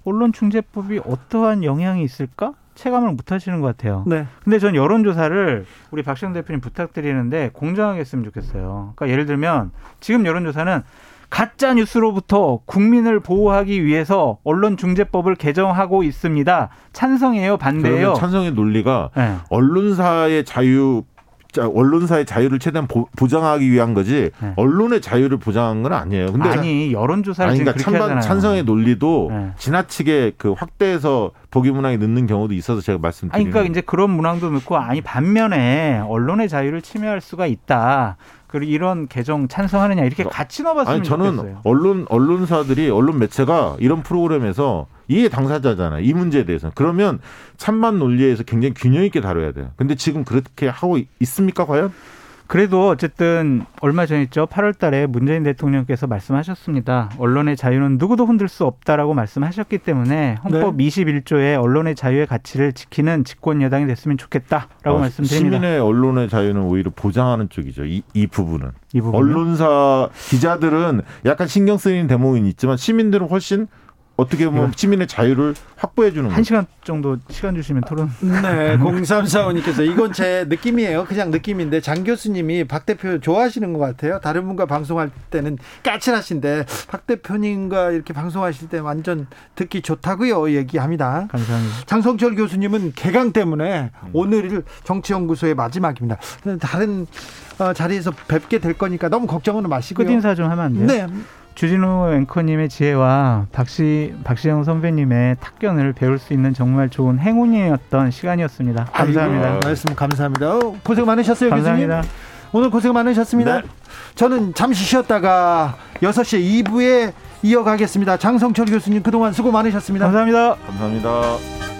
언론중재법이 어떠한 영향이 있을까 체감을 못 하시는 것 같아요. 네. 근데 전 여론조사를 우리 박시영 대표님 부탁드리는데 공정하게 했으면 좋겠어요. 그러니까 예를 들면 지금 여론조사는 가짜 뉴스로부터 국민을 보호하기 위해서 언론중재법을 개정하고 있습니다. 찬성해요, 반대해요. 그러면 찬성의 논리가 네. 언론사의 자유 자, 언론사의 자유를 최대한 보, 보장하기 위한 거지 네. 언론의 자유를 보장한 건 아니에요. 근데 아니 여론조사를 아니, 그러니까 찬반. 찬성의 논리도 네. 지나치게 그 확대해서 보기 문항에 넣는 경우도 있어서 제가 아니 말씀드리는 그러니까 이제 그런 문항도 넣고 아니 반면에 언론의 자유를 침해할 수가 있다. 그리고 이런 개정 찬성하느냐 이렇게 같이 넣어봤으면 아니 저는 좋겠어요. 언론 언론사들이 언론 매체가 이런 프로그램에서 이해 당사자잖아요. 이 문제에 대해서. 그러면 찬반 논리에서 굉장히 균형 있게 다뤄야 돼요. 근데 지금 그렇게 하고 있- 있습니까 과연? 그래도 어쨌든 얼마 전이죠. 8월 달에 문재인 대통령께서 말씀하셨습니다. 언론의 자유는 누구도 흔들 수 없다라고 말씀하셨기 때문에 헌법 네. 21조의 언론의 자유의 가치를 지키는 집권 여당이 됐으면 좋겠다라고 어, 말씀드립니다. 시민의 언론의 자유는 오히려 보장하는 쪽이죠. 이, 이 부분은. 이 부분. 언론사 기자들은 약간 신경 쓰이는 대목은 있지만 시민들은 훨씬 어떻게 보면 시민의 자유를 확보해 주는 한. 시간 정도 시간 주시면 토론. 네, 0345님께서 이건 제 느낌이에요. 그냥 느낌인데 장 교수님이 박 대표 좋아하시는 것 같아요. 다른 분과 방송할 때는 까칠하신데 박 대표님과 이렇게 방송하실 때 완전 듣기 좋다고요. 얘기합니다. 감사합니다. 장성철 교수님은 개강 때문에 오늘 정치연구소의 마지막입니다. 다른 어, 자리에서 뵙게 될 거니까 너무 걱정은 마시고요. 끝 인사 좀 하면 안 돼요? 네, 주진우 앵커님의 지혜와 박시 박시영 선배님의 탁견을 배울 수 있는 정말 좋은 행운이었던 시간이었습니다. 감사합니다. 아이고, 말씀 감사합니다. 어, 고생 많으셨어요, 감사합니다. 교수님. 오늘 고생 많으셨습니다. 네. 저는 잠시 쉬었다가 6시에 2부에 이어가겠습니다. 장성철 교수님 그동안 수고 많으셨습니다. 감사합니다. 감사합니다.